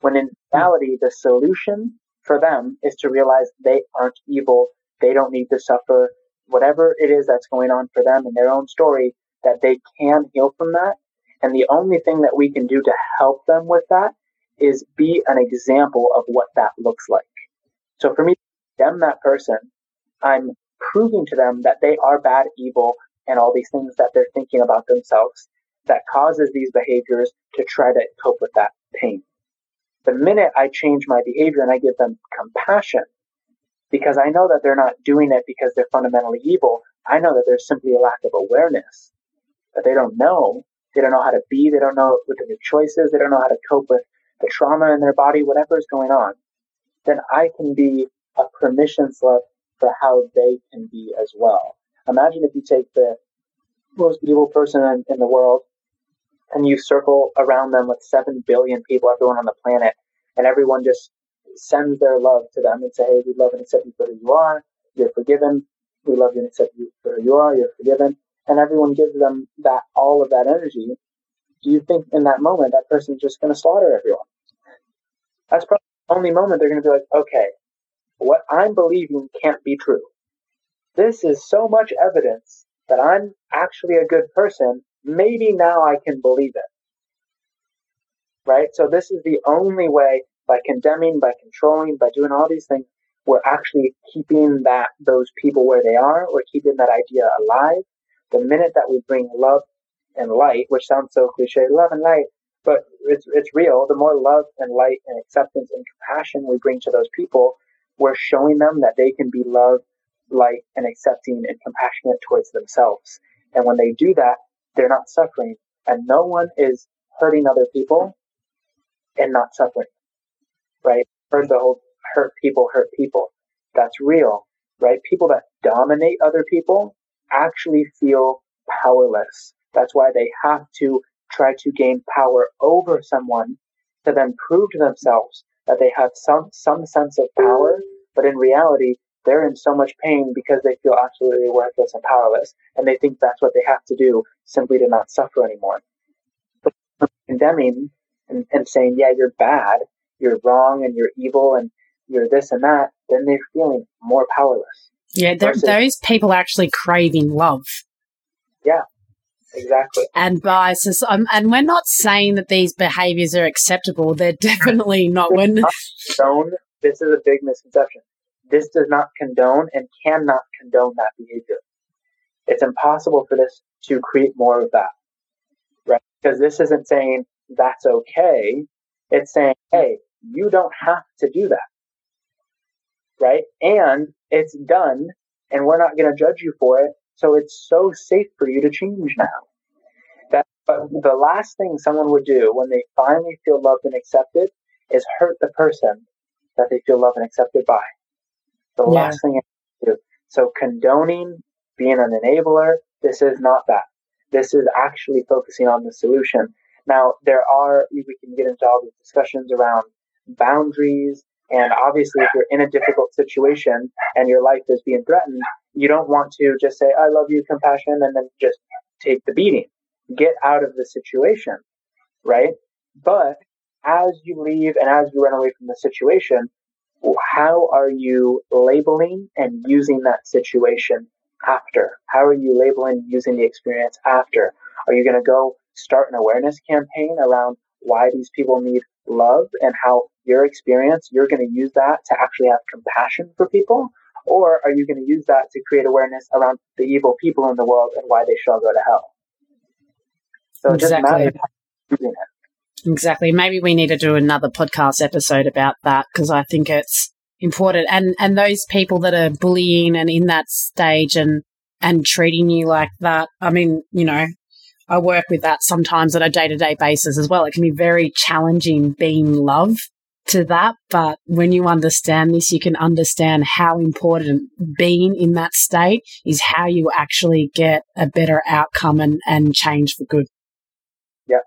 When in reality, the solution for them is to realize they aren't evil. They don't need to suffer whatever it is that's going on for them in their own story, that they can heal from that. And the only thing that we can do to help them with that is be an example of what that looks like. So for me, them that person, I'm proving to them that they are bad, evil, and all these things that they're thinking about themselves that causes these behaviors to try to cope with that pain. The minute I change my behavior and I give them compassion, because I know that they're not doing it because they're fundamentally evil. I know that there's simply a lack of awareness that they don't know. They don't know how to be. They don't know what the choices. They don't know how to cope with the trauma in their body, whatever is going on. Then I can be a permission slip for how they can be as well. Imagine if you take the most evil person in, in the world and you circle around them with 7 billion people, everyone on the planet, and everyone just sends their love to them and say, hey, we love and accept you for who you are. You're forgiven. We love you and accept you for who you are. You're forgiven. And everyone gives them that, all of that energy. do you think in that moment that person's just going to slaughter everyone? That's probably the only moment they're going to be like, okay, what I'm believing can't be true. This is so much evidence that I'm actually a good person. Maybe now I can believe it. Right? So this is the only way by condemning, by controlling, by doing all these things, we're actually keeping that those people where they are. We're keeping that idea alive. The minute that we bring love and light, which sounds so cliche, love and light, but it's it's real. The more love and light and acceptance and compassion we bring to those people, we're showing them that they can be loved, light, and accepting and compassionate towards themselves. And when they do that, they're not suffering, and no one is hurting other people and not suffering. Right? Heard the whole hurt people hurt people. That's real, right? People that dominate other people actually feel powerless. That's why they have to try to gain power over someone to then prove to themselves that they have some, some sense of power, but in reality, they're in so much pain because they feel absolutely worthless and powerless, and they think that's what they have to do simply to not suffer anymore. But condemning and, and saying, yeah, you're bad, you're wrong, and you're evil, and you're this and that, then they're feeling more powerless. Yeah, those people actually craving love. Yeah, exactly. And biases. Um, and we're not saying that these behaviors are acceptable. They're definitely not. When condone, this is a big misconception. This does not condone and cannot condone that behavior. It's impossible for this to create more of that, right? Because this isn't saying that's okay. It's saying, hey, you don't have to do that right? And it's done, and we're not going to judge you for it. So it's so safe for you to change now. That, but the last thing someone would do when they finally feel loved and accepted is hurt the person that they feel loved and accepted by. The yeah. last thing to do. So condoning, being an enabler, this is not that. This is actually focusing on the solution. Now, there are, we can get into all these discussions around boundaries and obviously, if you're in a difficult situation and your life is being threatened, you don't want to just say, I love you, compassion, and then just take the beating. Get out of the situation, right? But as you leave and as you run away from the situation, how are you labeling and using that situation after? How are you labeling using the experience after? Are you going to go start an awareness campaign around why these people need love and how your experience, you're going to use that to actually have compassion for people? Or are you going to use that to create awareness around the evil people in the world and why they shall go to hell? So exactly. Exactly. Maybe we need to do another podcast episode about that because I think it's important. And and those people that are bullying and in that stage and and treating you like that. I mean, you know, I work with that sometimes on a day to day basis as well. It can be very challenging being love to that. But when you understand this, you can understand how important being in that state is how you actually get a better outcome and, and change for good. Yeah,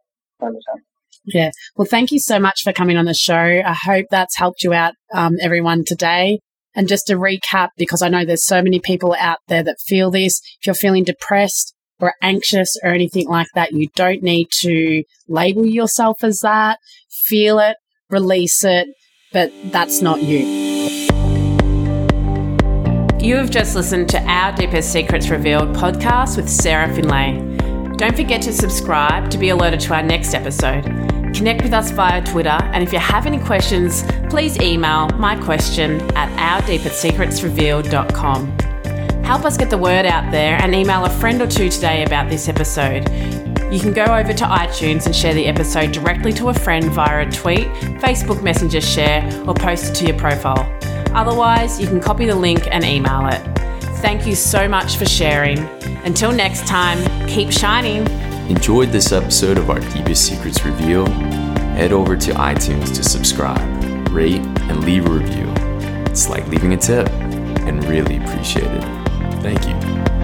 I understand. Yeah. Well, thank you so much for coming on the show. I hope that's helped you out, um, everyone today. And just to recap, because I know there's so many people out there that feel this, if you're feeling depressed, or anxious or anything like that, you don't need to label yourself as that. Feel it, release it, but that's not you. You have just listened to our Deepest Secrets Revealed podcast with Sarah Finlay. Don't forget to subscribe to be alerted to our next episode. Connect with us via Twitter, and if you have any questions, please email my question at ourdeepestsecretsrevealed.com. Help us get the word out there and email a friend or two today about this episode. You can go over to iTunes and share the episode directly to a friend via a tweet, Facebook Messenger share, or post it to your profile. Otherwise, you can copy the link and email it. Thank you so much for sharing. Until next time, keep shining. Enjoyed this episode of our Deepest Secrets Reveal? Head over to iTunes to subscribe, rate, and leave a review. It's like leaving a tip and really appreciate it. Thank you.